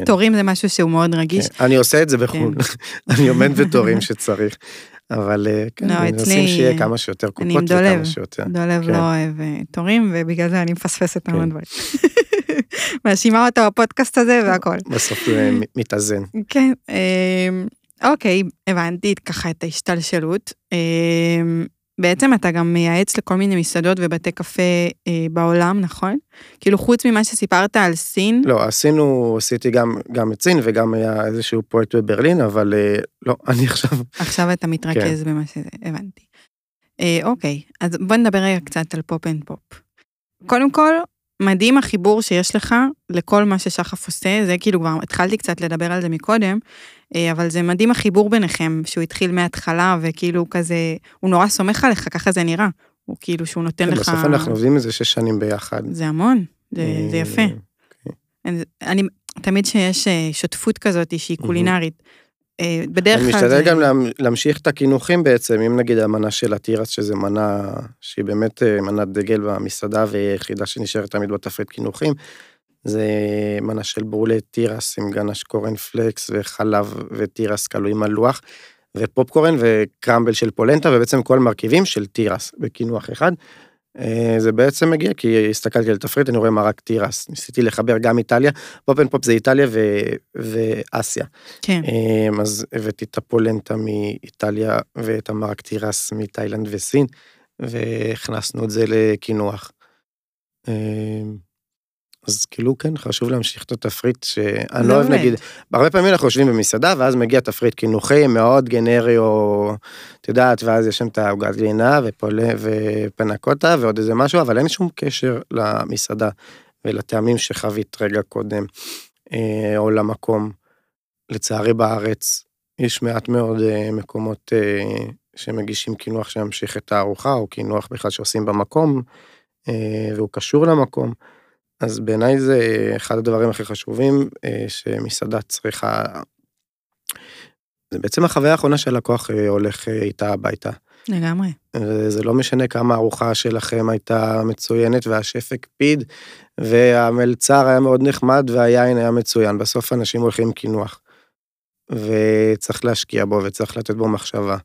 S1: שתורים זה משהו שהוא מאוד רגיש.
S2: כן, אני עושה את זה בחו"ל, [LAUGHS] אני עומד בתורים שצריך. אבל אה, כן,
S1: לא,
S2: מנסים שיהיה כמה שיותר
S1: אני
S2: קופות
S1: דולב.
S2: וכמה שיותר.
S1: דולב
S2: כן.
S1: לא אוהב אה, תורים, ובגלל זה אני מפספסת המון
S2: כן.
S1: דברים. [LAUGHS] מאשימה אותו בפודקאסט הזה והכל. [LAUGHS]
S2: בסוף זה מ- מתאזן.
S1: כן, אמ, אוקיי, הבנתי ככה את ההשתלשלות. בעצם אתה גם מייעץ לכל מיני מסעדות ובתי קפה אה, בעולם, נכון? כאילו חוץ ממה שסיפרת על סין,
S2: לא, עשינו, עשיתי גם, גם את סין וגם היה איזשהו פרויקט בברלין, אבל אה, לא, [LAUGHS] אני עכשיו,
S1: עכשיו אתה מתרכז במה שהבנתי. אה, אוקיי, אז בוא נדבר רגע קצת על Pop and Pope. קודם כל, מדהים החיבור שיש לך לכל מה ששחף עושה, זה כאילו כבר התחלתי קצת לדבר על זה מקודם, אבל זה מדהים החיבור ביניכם, שהוא התחיל מההתחלה וכאילו כזה, הוא נורא סומך עליך, ככה זה נראה. הוא כאילו שהוא נותן לך...
S2: בסוף אנחנו עובדים איזה שש שנים ביחד.
S1: זה המון, זה, זה
S2: אה,
S1: יפה. אני, אני, תמיד שיש אה, שותפות כזאת שהיא קולינרית, אה, בדרך
S2: אני
S1: כלל
S2: משתדל
S1: זה...
S2: גם להמ- להמשיך את הקינוחים בעצם, אם נגיד המנה של התירס, שזה מנה שהיא באמת אה, מנת דגל במסעדה ויחידה שנשארת תמיד בתפריט קינוחים, זה מנה של ברולה תירס עם גנש קורן פלקס וחלב ותירס קלויים על לוח, ופופקורן ו crumble של פולנטה, ובעצם כל מרכיבים של תירס בקינוח אחד. אה, זה בעצם מגיע כי הסתכלתי על תפריט, אני רואה מרק תירס, ניסיתי לחבר גם איטליה, Pop and Pope זה איטליה ו... ואסיה.
S1: כן,
S2: אמ, אז הבאתי את הפולנטה מאיטליה ואת המרק תירס מתאילנד וסין, והכנסנו את זה לקינוח. אז כאילו כן, חשוב להמשיך את התפריט שאני לא אוהב. נגיד, הרבה פעמים אנחנו יושבים במסעדה ואז מגיע תפריט קינוחי מאוד גנרי או, את יודעת, ואז יש שם את העוגת גלינה ופולה ופנקוטה ועוד איזה משהו, אבל אין שום קשר למסעדה ולטעמים שחווית רגע קודם, אה, או למקום. לצערי בארץ יש מעט מאוד אה, מקומות אה, שמגישים קינוח שממשיך את הארוחה, או קינוח בכלל שעושים במקום, והוא קשור למקום. אז בעיניי זה אחד הדברים הכי חשובים אה, שמסעדה צריכה... זה בעצם החוויה האחרונה שהלקוח אה, הולך אה, איתה הביתה.
S1: לגמרי.
S2: זה לא משנה כמה הארוחה שלכם הייתה מצוינת והשף הקפיד והמלצר היה מאוד נחמד והיין היה מצוין. בסוף אנשים הולכים עם קינוח. וצריך להשקיע בו וצריך לתת בו מחשבה.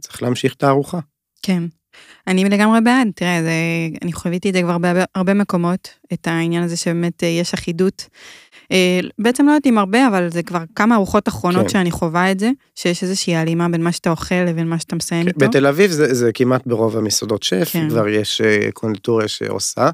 S2: צריך להמשיך את הארוחה.
S1: כן. אני לגמרי בעד, תראה, זה, אני חוויתי את זה כבר בהרבה הרבה מקומות, את העניין הזה שבאמת אה, יש אחידות. אה, בעצם לא יודעת אם הרבה, אבל זה כבר כמה ארוחות אחרונות
S2: כן.
S1: שאני חווה את זה, שיש איזושהי הלימה בין מה שאתה אוכל לבין מה שאתה מסיים איתו.
S2: בתל אביב זה, זה כמעט ברוב המסעדות שף,
S1: כן.
S2: כבר יש אה, קונדיטוריה שעושה.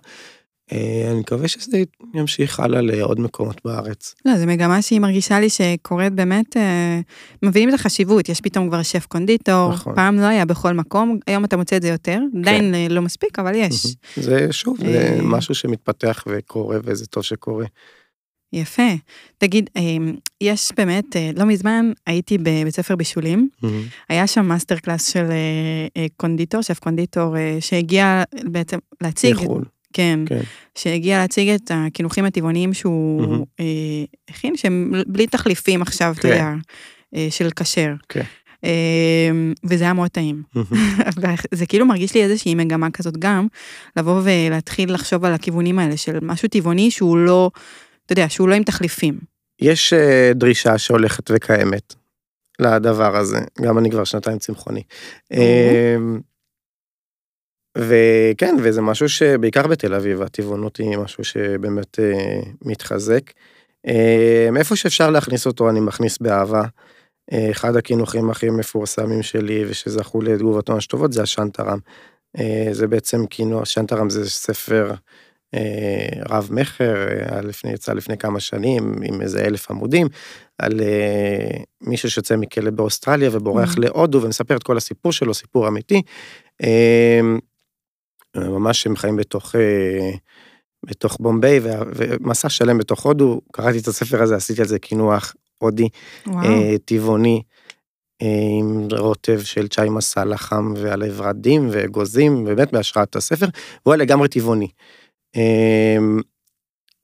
S2: אה, אני מקווה שזה ימשיך הלאה לעוד מקומות בארץ.
S1: לא, זו מגמה שהיא מרגישה לי שקורית באמת, אה, מבינים את החשיבות, יש פתאום כבר שף קונדיטור,
S2: נכון.
S1: פעם לא היה בכל מקום, היום אתה מוצא את זה יותר, עדיין אה, לא מספיק, אבל יש.
S2: זה שוב, זה
S1: אה.
S2: משהו שמתפתח וקורה וזה טוב שקורה.
S1: יפה. תגיד, יש באמת, לא מזמן הייתי בבית ספר בישולים, היה שם master class של קונדיטור, שף קונדיטור, שהגיע בעצם להציג,
S2: מחו"ל,
S1: כן,
S2: כן.
S1: שהגיע להציג את הקינוחים הטבעוניים שהוא
S2: מהמם.
S1: אה, הכין, שהם בלי תחליפים עכשיו, אתה
S2: כן.
S1: יודע, אה, של כשר.
S2: כן.
S1: אה, וזה היה מאוד טעים. [LAUGHS] זה כאילו מרגיש לי איזושהי מגמה כזאת גם, לבוא ולהתחיל לחשוב על הכיוונים האלה של משהו טבעוני שהוא לא, אתה יודע, שהוא לא עם תחליפים.
S2: יש אה, דרישה שהולכת וקיימת לדבר הזה, גם אני כבר שנתיים צמחוני. וכן, וזה משהו שבעיקר בתל אביב, הטבעונות היא משהו שבאמת אה, מתחזק. אה, איפה שאפשר להכניס אותו, אני מכניס באהבה. אה, אחד הקינוחים הכי מפורסמים שלי ושזכו לתגובות ממש טובות זה השנטרם. אה, זה בעצם קינוח, שנטרם זה ספר אה, רב מכר, אה, לפני, יצא לפני כמה שנים עם איזה אלף עמודים, על אה, מישהו שיוצא מכלא באוסטרליה ובורח
S1: Mm.
S2: להודו ומספר את כל הסיפור שלו, סיפור אמיתי. אה, ממש הם חיים בתוך, אה, בתוך בומביי ומסע שלם בתוך הודו, קראתי את הספר הזה, עשיתי על זה קינוח הודי, אה, טבעוני, אה, עם רוטב של צ'אי מסאלה חם ועל ורדים ואגוזים, באמת בהשראת הספר, והוא היה לגמרי טבעוני. אה,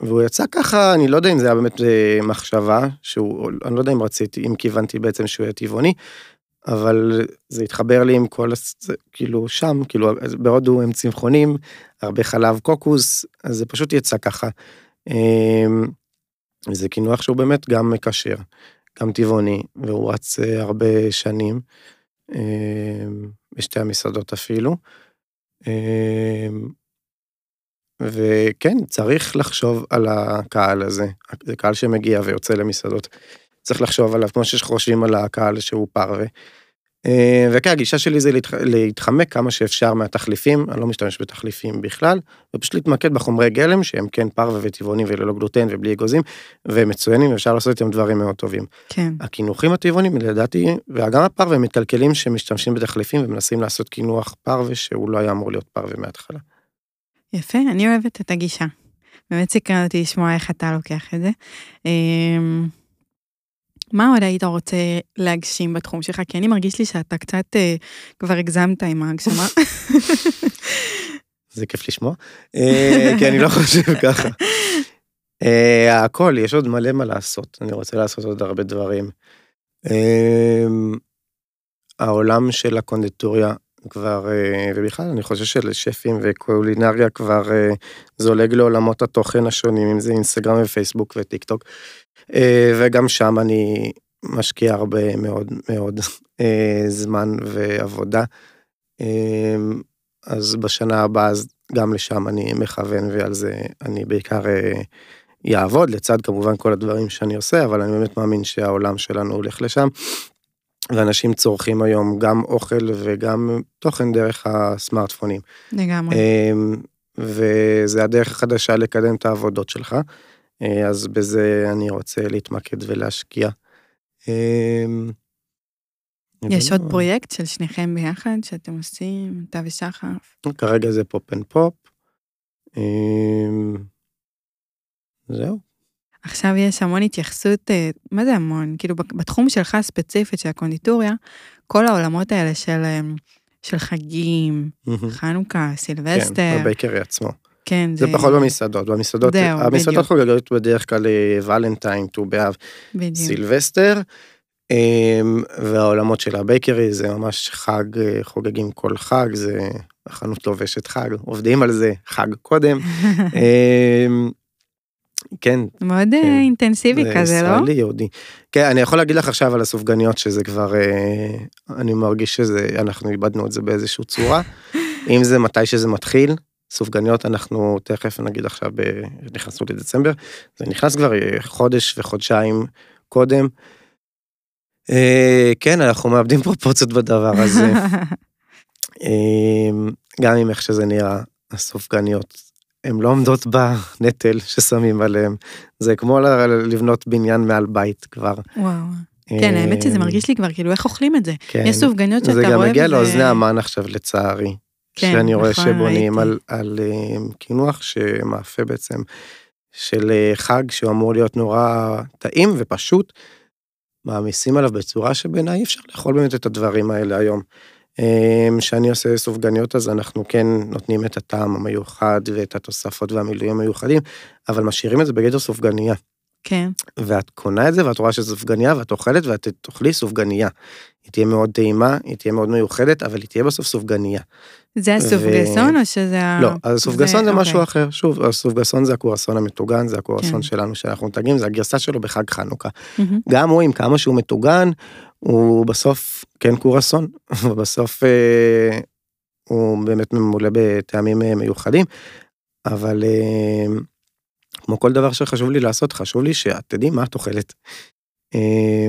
S2: והוא יצא ככה, אני לא יודע אם זה היה באמת אה, מחשבה, שהוא, אני לא יודע אם רציתי, אם כיוונתי בעצם שהוא יהיה טבעוני, אבל זה התחבר לי עם כל, הס- כאילו שם, כאילו בהודו הם צמחונים, הרבה חלב קוקוס, אז זה פשוט יצא ככה. אה, זה קינוח שהוא באמת גם מקשר. גם טבעוני, והוא רץ אה, הרבה שנים, אה, בשתי המסעדות אפילו. אה, וכן, צריך לחשוב על הקהל הזה. זה קהל שמגיע ויוצא למסעדות. צריך לחשוב עליו כמו שחושבים על הקהל שהוא פרווה. אה, וכן, הגישה שלי זה להתח... להתחמק כמה שאפשר מהתחליפים, אני לא משתמש בתחליפים בכלל, ופשוט להתמקד בחומרי גלם שהם כן פרווה וטבעונים וללא גלוטן ובלי אגוזים, והם מצוינים ואפשר לעשות איתם דברים מאוד טובים.
S1: כן.
S2: הקינוחים הטבעונים לדעתי, וגם הפרווה הם מתקלקלים שמשתמשים בתחליפים ומנסים לעשות קינוח פרווה שהוא לא היה אמור להיות פרווה מההתחלה.
S1: יפה, אני אוהבת את הגישה. באמת סקרן אותי לשמוע איך אתה לוקח את זה. מה עוד היית רוצה להגשים בתחום שלך? כי אני מרגיש לי שאתה קצת אה, כבר הגזמת עם ההגשמה.
S2: זה כיף לשמוע, אה, כי אני לא חושב [LAUGHS] ככה. אה, הכל, יש עוד מלא מה לעשות, אני רוצה לעשות עוד הרבה דברים. אה, העולם של הקונדיטוריה כבר, אה, ובכלל אני חושב שלשפים וקולינריה כבר אה, זולג לעולמות התוכן השונים, אם זה אינסטגרם ופייסבוק וטיק טוק, אה, וגם שם אני משקיע הרבה מאוד מאוד זמן ועבודה. אז בשנה הבאה אז גם לשם אני מכוון ועל זה אני בעיקר יעבוד, לצד כמובן כל הדברים שאני עושה, אבל אני באמת מאמין שהעולם שלנו הולך לשם. ואנשים צורכים היום גם אוכל וגם תוכן דרך הסמארטפונים.
S1: לגמרי.
S2: אמ, וזה הדרך החדשה לקדם את העבודות שלך, אה, אז בזה אני רוצה להתמקד ולהשקיע. אמ,
S1: יש עוד פרויקט של שניכם ביחד שאתם עושים, אתה ושחף?
S2: כרגע זה Pop and Pope. אמ, זהו.
S1: עכשיו יש המון התייחסות, אה, מה זה המון? כאילו בתחום שלך ספציפית של הקונדיטוריה, כל העולמות האלה של, אה, של חגים, חנוכה, סילבסטר.
S2: כן, ב bakery עצמו.
S1: כן,
S2: זה... זה פחות במסעדות, במסעדות, זהו, המסעדות חוגגות בדרך כלל אה, ולנטיין, ט"ו באב, סילבסטר, אמ, והעולמות של ה bakery זה ממש חג, חוגגים כל חג, זה החנות לובשת חג, עובדים על זה חג קודם. [LAUGHS] כן.
S1: מאוד כן. אה, אינטנסיבי כזה,
S2: לא? זה ישראלי יהודי. כן, אני יכול להגיד לך עכשיו על הסופגניות שזה כבר, אה, אני מרגיש שזה, אנחנו איבדנו את זה באיזושהי צורה. [LAUGHS] אם זה מתי שזה מתחיל, סופגניות אנחנו תכף נגיד עכשיו, ב... נכנסנו לדצמבר, זה נכנס כבר אה, חודש וחודשיים קודם. כן, אנחנו מאבדים פרופורציות בדבר הזה. [LAUGHS] גם עם איך שזה נראה, הסופגניות הן לא עומדות בנטל ששמים עליהן. זה כמו לבנות בניין מעל בית כבר.
S1: וואו. כן, האמת שזה אה, מרגיש לי כבר, כאילו, איך אוכלים את זה? כן. יש סופגניות שאתה רואה...
S2: זה גם מגיע לאוזני המן עכשיו, לצערי. כן, שאני רואה נכון, שבונים על, על אה, קינוח שמאפה בעצם של אה, חג שהוא אמור להיות נורא טעים ופשוט, מעמיסים עליו בצורה שבעיניי אי אפשר לאכול באמת את הדברים האלה היום. אמ, עושה סופגניות אז אנחנו כן נותנים את הטעם המיוחד ואת התוספות והמילואים המיוחדים, אבל משאירים את זה בגדר סופגניה.
S1: כן.
S2: ואת קונה את זה ואת רואה שזה סופגניה ואת אוכלת ואת תאכלי סופגניה. היא תהיה מאוד טעימה, היא תהיה מאוד מיוחדת, אבל היא תהיה בסוף סופגניה.
S1: זה הסופגסון ו... או שזה ה...
S2: לא, הסופגסון זה, זה משהו אוקיי. אחר. שוב, הסופגסון זה הקורסון המטוגן, זה הקורסון כן. שלנו שאנחנו מתגים, זה הגרסה שלו בחג חנוכה. Mm-hmm. גם הוא עם כמה שהוא מטוגן, הוא בסוף כן קורסון, [LAUGHS] ובסוף אה, הוא באמת ממולא בטעמים אה, מיוחדים, אבל אה, כמו כל דבר שחשוב לי לעשות, חשוב לי שאת תדעי מה את אוכלת. אה,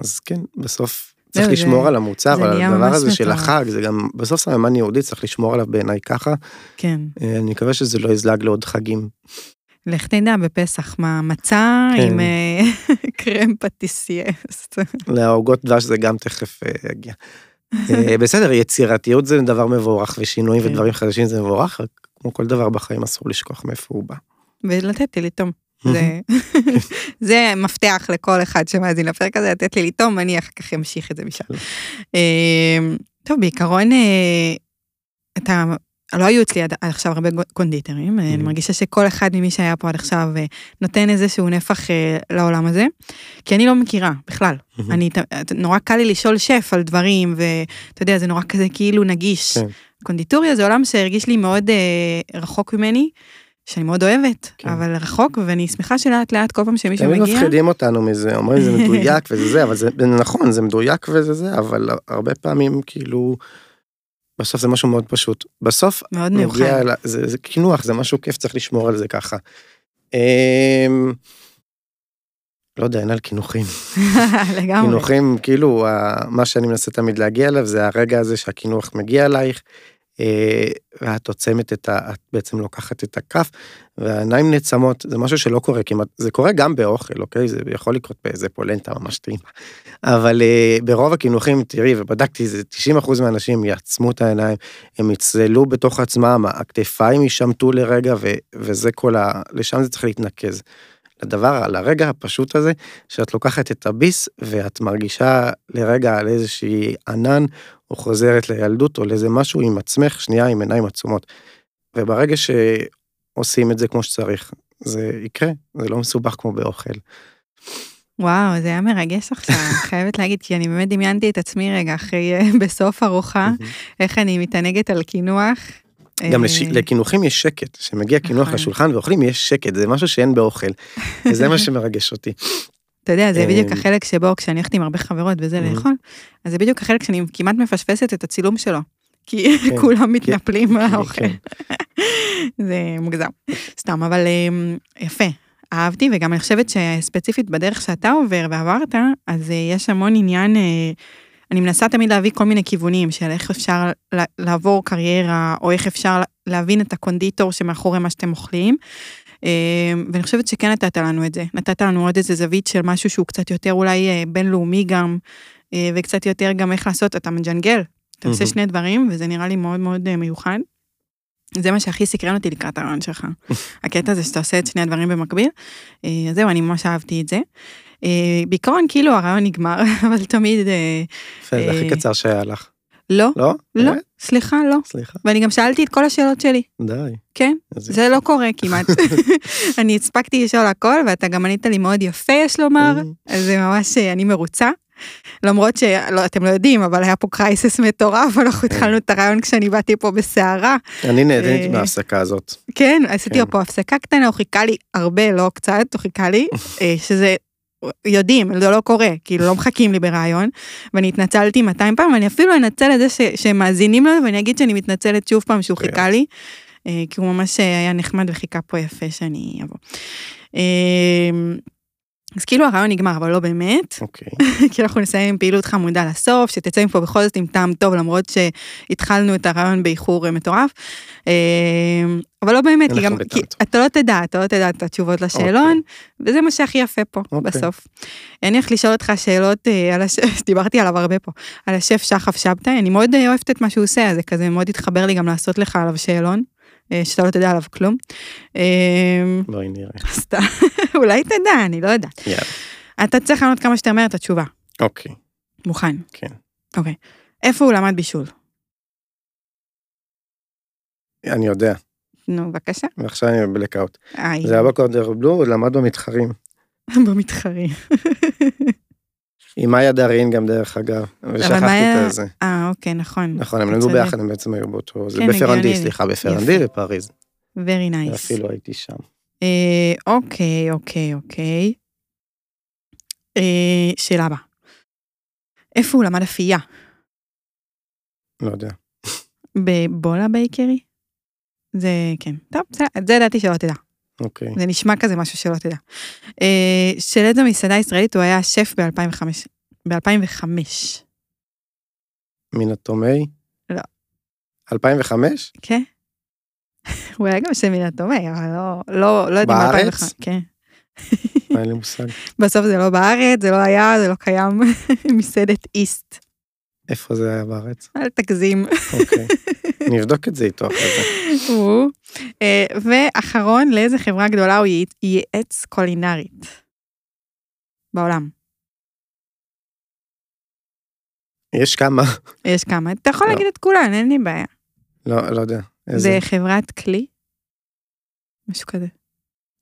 S2: אז כן, בסוף צריך לשמור זה, על המוצר, על הדבר הזה של החג, זה גם בסוף סממן יהודי, צריך לשמור עליו בעיניי ככה.
S1: כן.
S2: אני מקווה שזה לא יזלג לעוד חגים.
S1: לך תדע, בפסח, מה, מצה כן. עם אה, [LAUGHS] קרם פטיסייס.
S2: לעוגות דבש זה גם תכף אה, יגיע. אה, בסדר, יצירתיות זה דבר מבורך, ושינויים כן. ודברים חדשים זה מבורך, כמו כל דבר בחיים אסור לשכוח מאיפה הוא בא.
S1: ולתת לי לטום. זה, [LAUGHS] זה מפתח לכל אחד שמאזין לפרק הזה, לתת לי לטום, אני אחר כך אמשיך את זה משם. טוב, בעיקרון, אתה לא היו אצלי עד עכשיו הרבה קונדיטרים, אני מרגישה שכל אחד ממי שהיה פה עד עכשיו אה, נותן איזשהו נפח אה, לעולם הזה, כי אני לא מכירה בכלל. אני, נורא קל לי לשאול שף על דברים, ואתה יודע, זה נורא כזה כאילו נגיש. כן. קונדיטוריה זה עולם שהרגיש לי מאוד אה, רחוק ממני, שאני מאוד אוהבת,
S2: כן.
S1: אבל רחוק, ואני שמחה שלאט לאט כל פעם שמישהו
S2: תמיד
S1: מגיע,
S2: מפחידים אותנו מזה, אומרים זה מדויק וזה זה, אבל זה נכון, זה מדויק וזה זה, אבל הרבה פעמים כאילו, בסוף זה משהו מאוד פשוט. בסוף
S1: מאוד מיוחד.
S2: אל- זה, זה קינוח, זה משהו כיף, צריך לשמור על זה ככה. אמ, לא יודע, אין על קינוחים. [LAUGHS]
S1: לגמרי.
S2: קינוחים, כאילו, מה שאני מנסה תמיד להגיע אליו, זה הרגע הזה שהקינוח מגיע אלייך, ואת עוצמת את ה... את בעצם לוקחת את הכף, והעיניים נעצמות, זה משהו שלא קורה כמעט, זה קורה גם באוכל, אוקיי? זה יכול לקרות באיזה פולנטה ממש טרימה. אבל אה, ברוב הקינוחים, תראי, ובדקתי, זה 90% מהאנשים יעצמו את העיניים, הם יצללו בתוך עצמם, הכתפיים יישמטו לרגע, ו, וזה כל ה... לשם זה צריך להתנקז. לדבר, על הרגע הפשוט הזה, שאת לוקחת את הביס ואת מרגישה לרגע על איזושהי ענן, או חוזרת לילדות, או לאיזה משהו עם עצמך, שנייה עם עיניים עצומות. וברגע שעושים את זה כמו שצריך, זה יקרה, זה לא מסובך כמו באוכל.
S1: וואו, זה היה מרגש עכשיו, חייבת להגיד, כי אני באמת דמיינתי את עצמי רגע אחרי, אה, בסוף ארוחה, איך אני מתענגת על קינוח.
S2: גם
S1: אה,
S2: לש... לקינוחים יש שקט, כשמגיע קינוח
S1: נכון.
S2: לשולחן ואוכלים יש שקט, זה משהו שאין באוכל, וזה מה [LAUGHS] שמרגש אותי.
S1: אתה יודע, זה
S2: אה,
S1: בדיוק החלק שבו כשאני הולכת עם הרבה חברות וזה
S2: Mhm.
S1: לאכול, אז זה בדיוק החלק שאני כמעט מפספסת את הצילום שלו. כי
S2: כן, [LAUGHS]
S1: כולם מתנפלים על
S2: כן,
S1: האוכל.
S2: כן. [LAUGHS]
S1: זה מוגזם. סתם, אבל אמ, יפה. אהבתי, וגם אני חושבת שספציפית בדרך שאתה עובר ועברת, אז אה, יש המון עניין, אה, אני מנסה תמיד להביא כל מיני כיוונים של איך אפשר לעבור קריירה, או איך אפשר להבין את הקונדיטור שמאחורי מה שאתם אוכלים. אה, ואני חושבת שכן נתת לנו את זה. נתת לנו עוד איזה זווית של משהו שהוא קצת יותר אולי אה, בינלאומי גם, אה, וקצת יותר גם איך לעשות, אתה מג'נגל. אתה עושה. שני דברים, וזה נראה לי מאוד מאוד אה, מיוחד. זה מה שהכי סקרן אותי לקראת הרעיון שלך. [LAUGHS] הקטע הזה שאתה עושה את שני הדברים במקביל. אז זהו, אני ממש אהבתי את זה. בעיקרון, כאילו, הרעיון נגמר, [LAUGHS] אבל תמיד,
S2: יפה, זה הכי קצר שהיה לך.
S1: לא,
S2: לא?
S1: לא? סליחה, לא.
S2: סליחה.
S1: ואני גם שאלתי את כל השאלות שלי,
S2: די.
S1: כן? זה לא קורה כמעט. [LAUGHS] אני הספקתי לשאול הכל, ואתה גם ענית לי מאוד יפה, יש לומר. אז זה ממש, אה, אני מרוצה. למרות שאתם לא יודעים, אבל היה פה קרייסס מטורף, אנחנו התחלנו את הרעיון כשאני באתי פה בסערה.
S2: אני נהניתי
S1: אה,
S2: מההפסקה הזאת.
S1: כן, עשיתי
S2: כן.
S1: פה הפסקה קטנה, הוא חיכה לי הרבה, לא קצת, הוא חיכה לי, [LAUGHS] אה, שזה, יודעים, זה לא קורה, כאילו לא מחכים לי ברעיון, ואני התנצלתי 200 פעם, ואני אפילו אנצל את זה ש, שהם מאזינים לנו, ואני אגיד שאני מתנצלת שוב פעם שהוא
S2: כן.
S1: חיכה לי, אה, כי הוא ממש אה, היה נחמד וחיכה פה יפה שאני אבוא. אז כאילו הרעיון נגמר, אבל לא באמת,
S2: אוקיי. [LAUGHS]
S1: כי אנחנו נסיים עם פעילות חמודה לסוף, שתצא מפה בכל זאת עם טעם טוב, למרות שהתחלנו את הרעיון באיחור אה, מטורף. אה, אבל לא באמת, כי גם, כי. אתה לא תדע, אתה לא תדע את התשובות לשאלון, וזה מה שהכי יפה פה,
S2: אוקיי.
S1: בסוף. אני הולכת לשאול אותך שאלות אה, על השף, שדיברתי [LAUGHS] עליו הרבה פה, על השף שחף שבתאי, אני מאוד אוהבת את מה שהוא עושה, זה כזה מאוד התחבר לי גם לעשות לך עליו שאלון, שאתה לא תדע עליו כלום. אה,
S2: בואי נראה. [LAUGHS]
S1: סתם, [LAUGHS] אולי תדע, אני לא יודעת. אתה צריך לענות כמה שאתה אומר את התשובה.
S2: אוקיי.
S1: מוכן.
S2: כן.
S1: אוקיי. איפה הוא למד בישול?
S2: אני יודע,
S1: נו, בבקשה.
S2: ועכשיו אני בבלקאוט. זה היה בקודר בלו, הוא למד במתחרים. [LAUGHS]
S1: במתחרים.
S2: עם מאיה דארין גם דרך אגב, ושכחתי את זה.
S1: אה, אוקיי, נכון.
S2: נכון, הם למדו. ביחד, הם בעצם היו באותו, זה
S1: כן,
S2: בפרנדי. סליחה, בפרנדי
S1: יפה.
S2: בפריז.
S1: Very nice.
S2: ואפילו הייתי שם.
S1: אה, אוקיי, אוקיי, אוקיי. אה, שאלה הבאה. איפה הוא למד אפייה?
S2: לא יודע. [LAUGHS]
S1: בבולה בייקרי? זה, כן. טוב, בסדר, זה ידעתי שלא תדע.
S2: אוקיי.
S1: זה נשמע כזה משהו שלא תדע. אה, של איזו מסעדה ישראלית הוא היה שף ב-2005. ב-2005.
S2: מן התומי?
S1: לא.
S2: 2005?
S1: כן. הוא היה גם של מינה תומי, אבל לא, לא, לא יודעים.
S2: בארץ?
S1: 2005, כן.
S2: אין לי מושג. [LAUGHS]
S1: בסוף זה לא בארץ, זה לא היה, זה לא קיים. [LAUGHS] מסעדת איסט.
S2: איפה זה היה בארץ?
S1: אל תגזים.
S2: אוקיי. אני אבדוק את זה איתו אחרי זה. [LAUGHS]
S1: אה, ואחרון, לאיזה חברה גדולה הוא ייעץ- קולינרית? בעולם.
S2: יש כמה.
S1: יש כמה. אתה יכול
S2: לא.
S1: להגיד את כולן, אין לי בעיה.
S2: לא, לא יודע.
S1: זה חברת כלי? משהו כזה.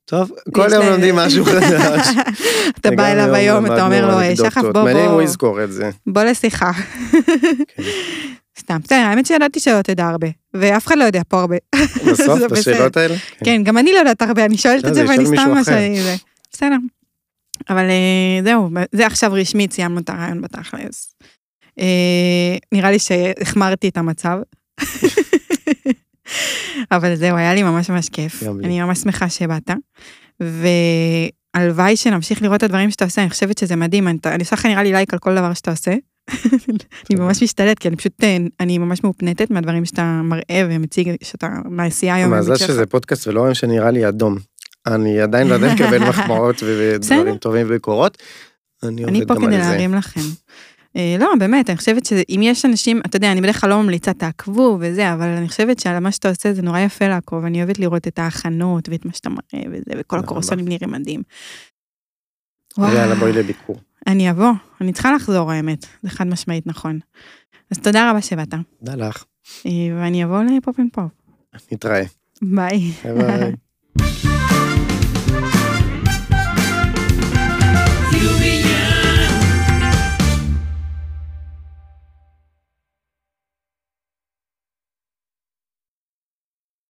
S2: טוב, כל יום לומדים משהו [LAUGHS] חדש.
S1: אתה בא אליו היום, אתה אומר לו,
S2: אנקדוטות.
S1: שחף, בוא,
S2: מעניין אם הוא
S1: בוא,
S2: יזכור את זה.
S1: בוא לשיחה.
S2: כן. [LAUGHS]
S1: סתם. בסדר, האמת שידעתי שלא תדע הרבה, ואף אחד לא יודע פה הרבה.
S2: בסוף, [LAUGHS] בשאלות
S1: בסדר.
S2: האלה?
S1: כן, גם אני לא יודעת הרבה, אני שואלת את
S2: זה
S1: ואני סתם מה. שאני... בסדר. אבל אה, זהו, זה עכשיו רשמית, סיימנו את הרעיון בתכלס. אה, נראה לי שהחמרתי את המצב. [LAUGHS] אבל זהו, היה לי ממש ממש כיף.
S2: לי.
S1: אני ממש שמחה שבאת. והלוואי שנמשיך לראות את הדברים שאתה עושה, אני חושבת שזה מדהים, אני אני עושה לך נראה לי לייק על כל דבר שאתה עושה. [LAUGHS] אני ממש משתדלת, כי אני פשוט, אה, אני ממש מאופנטת מהדברים שאתה מראה ומציג, שאתה, מהעשייה היום.
S2: מזל שזה פודקאסט ולא רואים שנראה לי אדום. אני עדיין לא יודע לקבל [LAUGHS] מחמאות ודברים. טובים וביקורות. אני
S1: פה כדי. להרים לכם. אה, לא, באמת, אני חושבת שאם יש אנשים, אתה יודע, אני בדרך כלל לא ממליצה תעקבו וזה, אבל אני חושבת שעל מה שאתה עושה זה נורא יפה לעקוב, אני אוהבת לראות את ההכנות ואת מה שאתה מראה וזה, וכל
S2: תודה
S1: הקורסונים נראים מדהים.
S2: יאללה, בואי לביקור.
S1: אני אבוא, אני צריכה לחזור האמת, זה חד משמעית נכון. אז תודה רבה שבאת,
S2: תודה לך.
S1: אה, ואני אבוא ל Pop and Pope.
S2: נתראה.
S1: ביי.
S2: ביי ביי. [LAUGHS]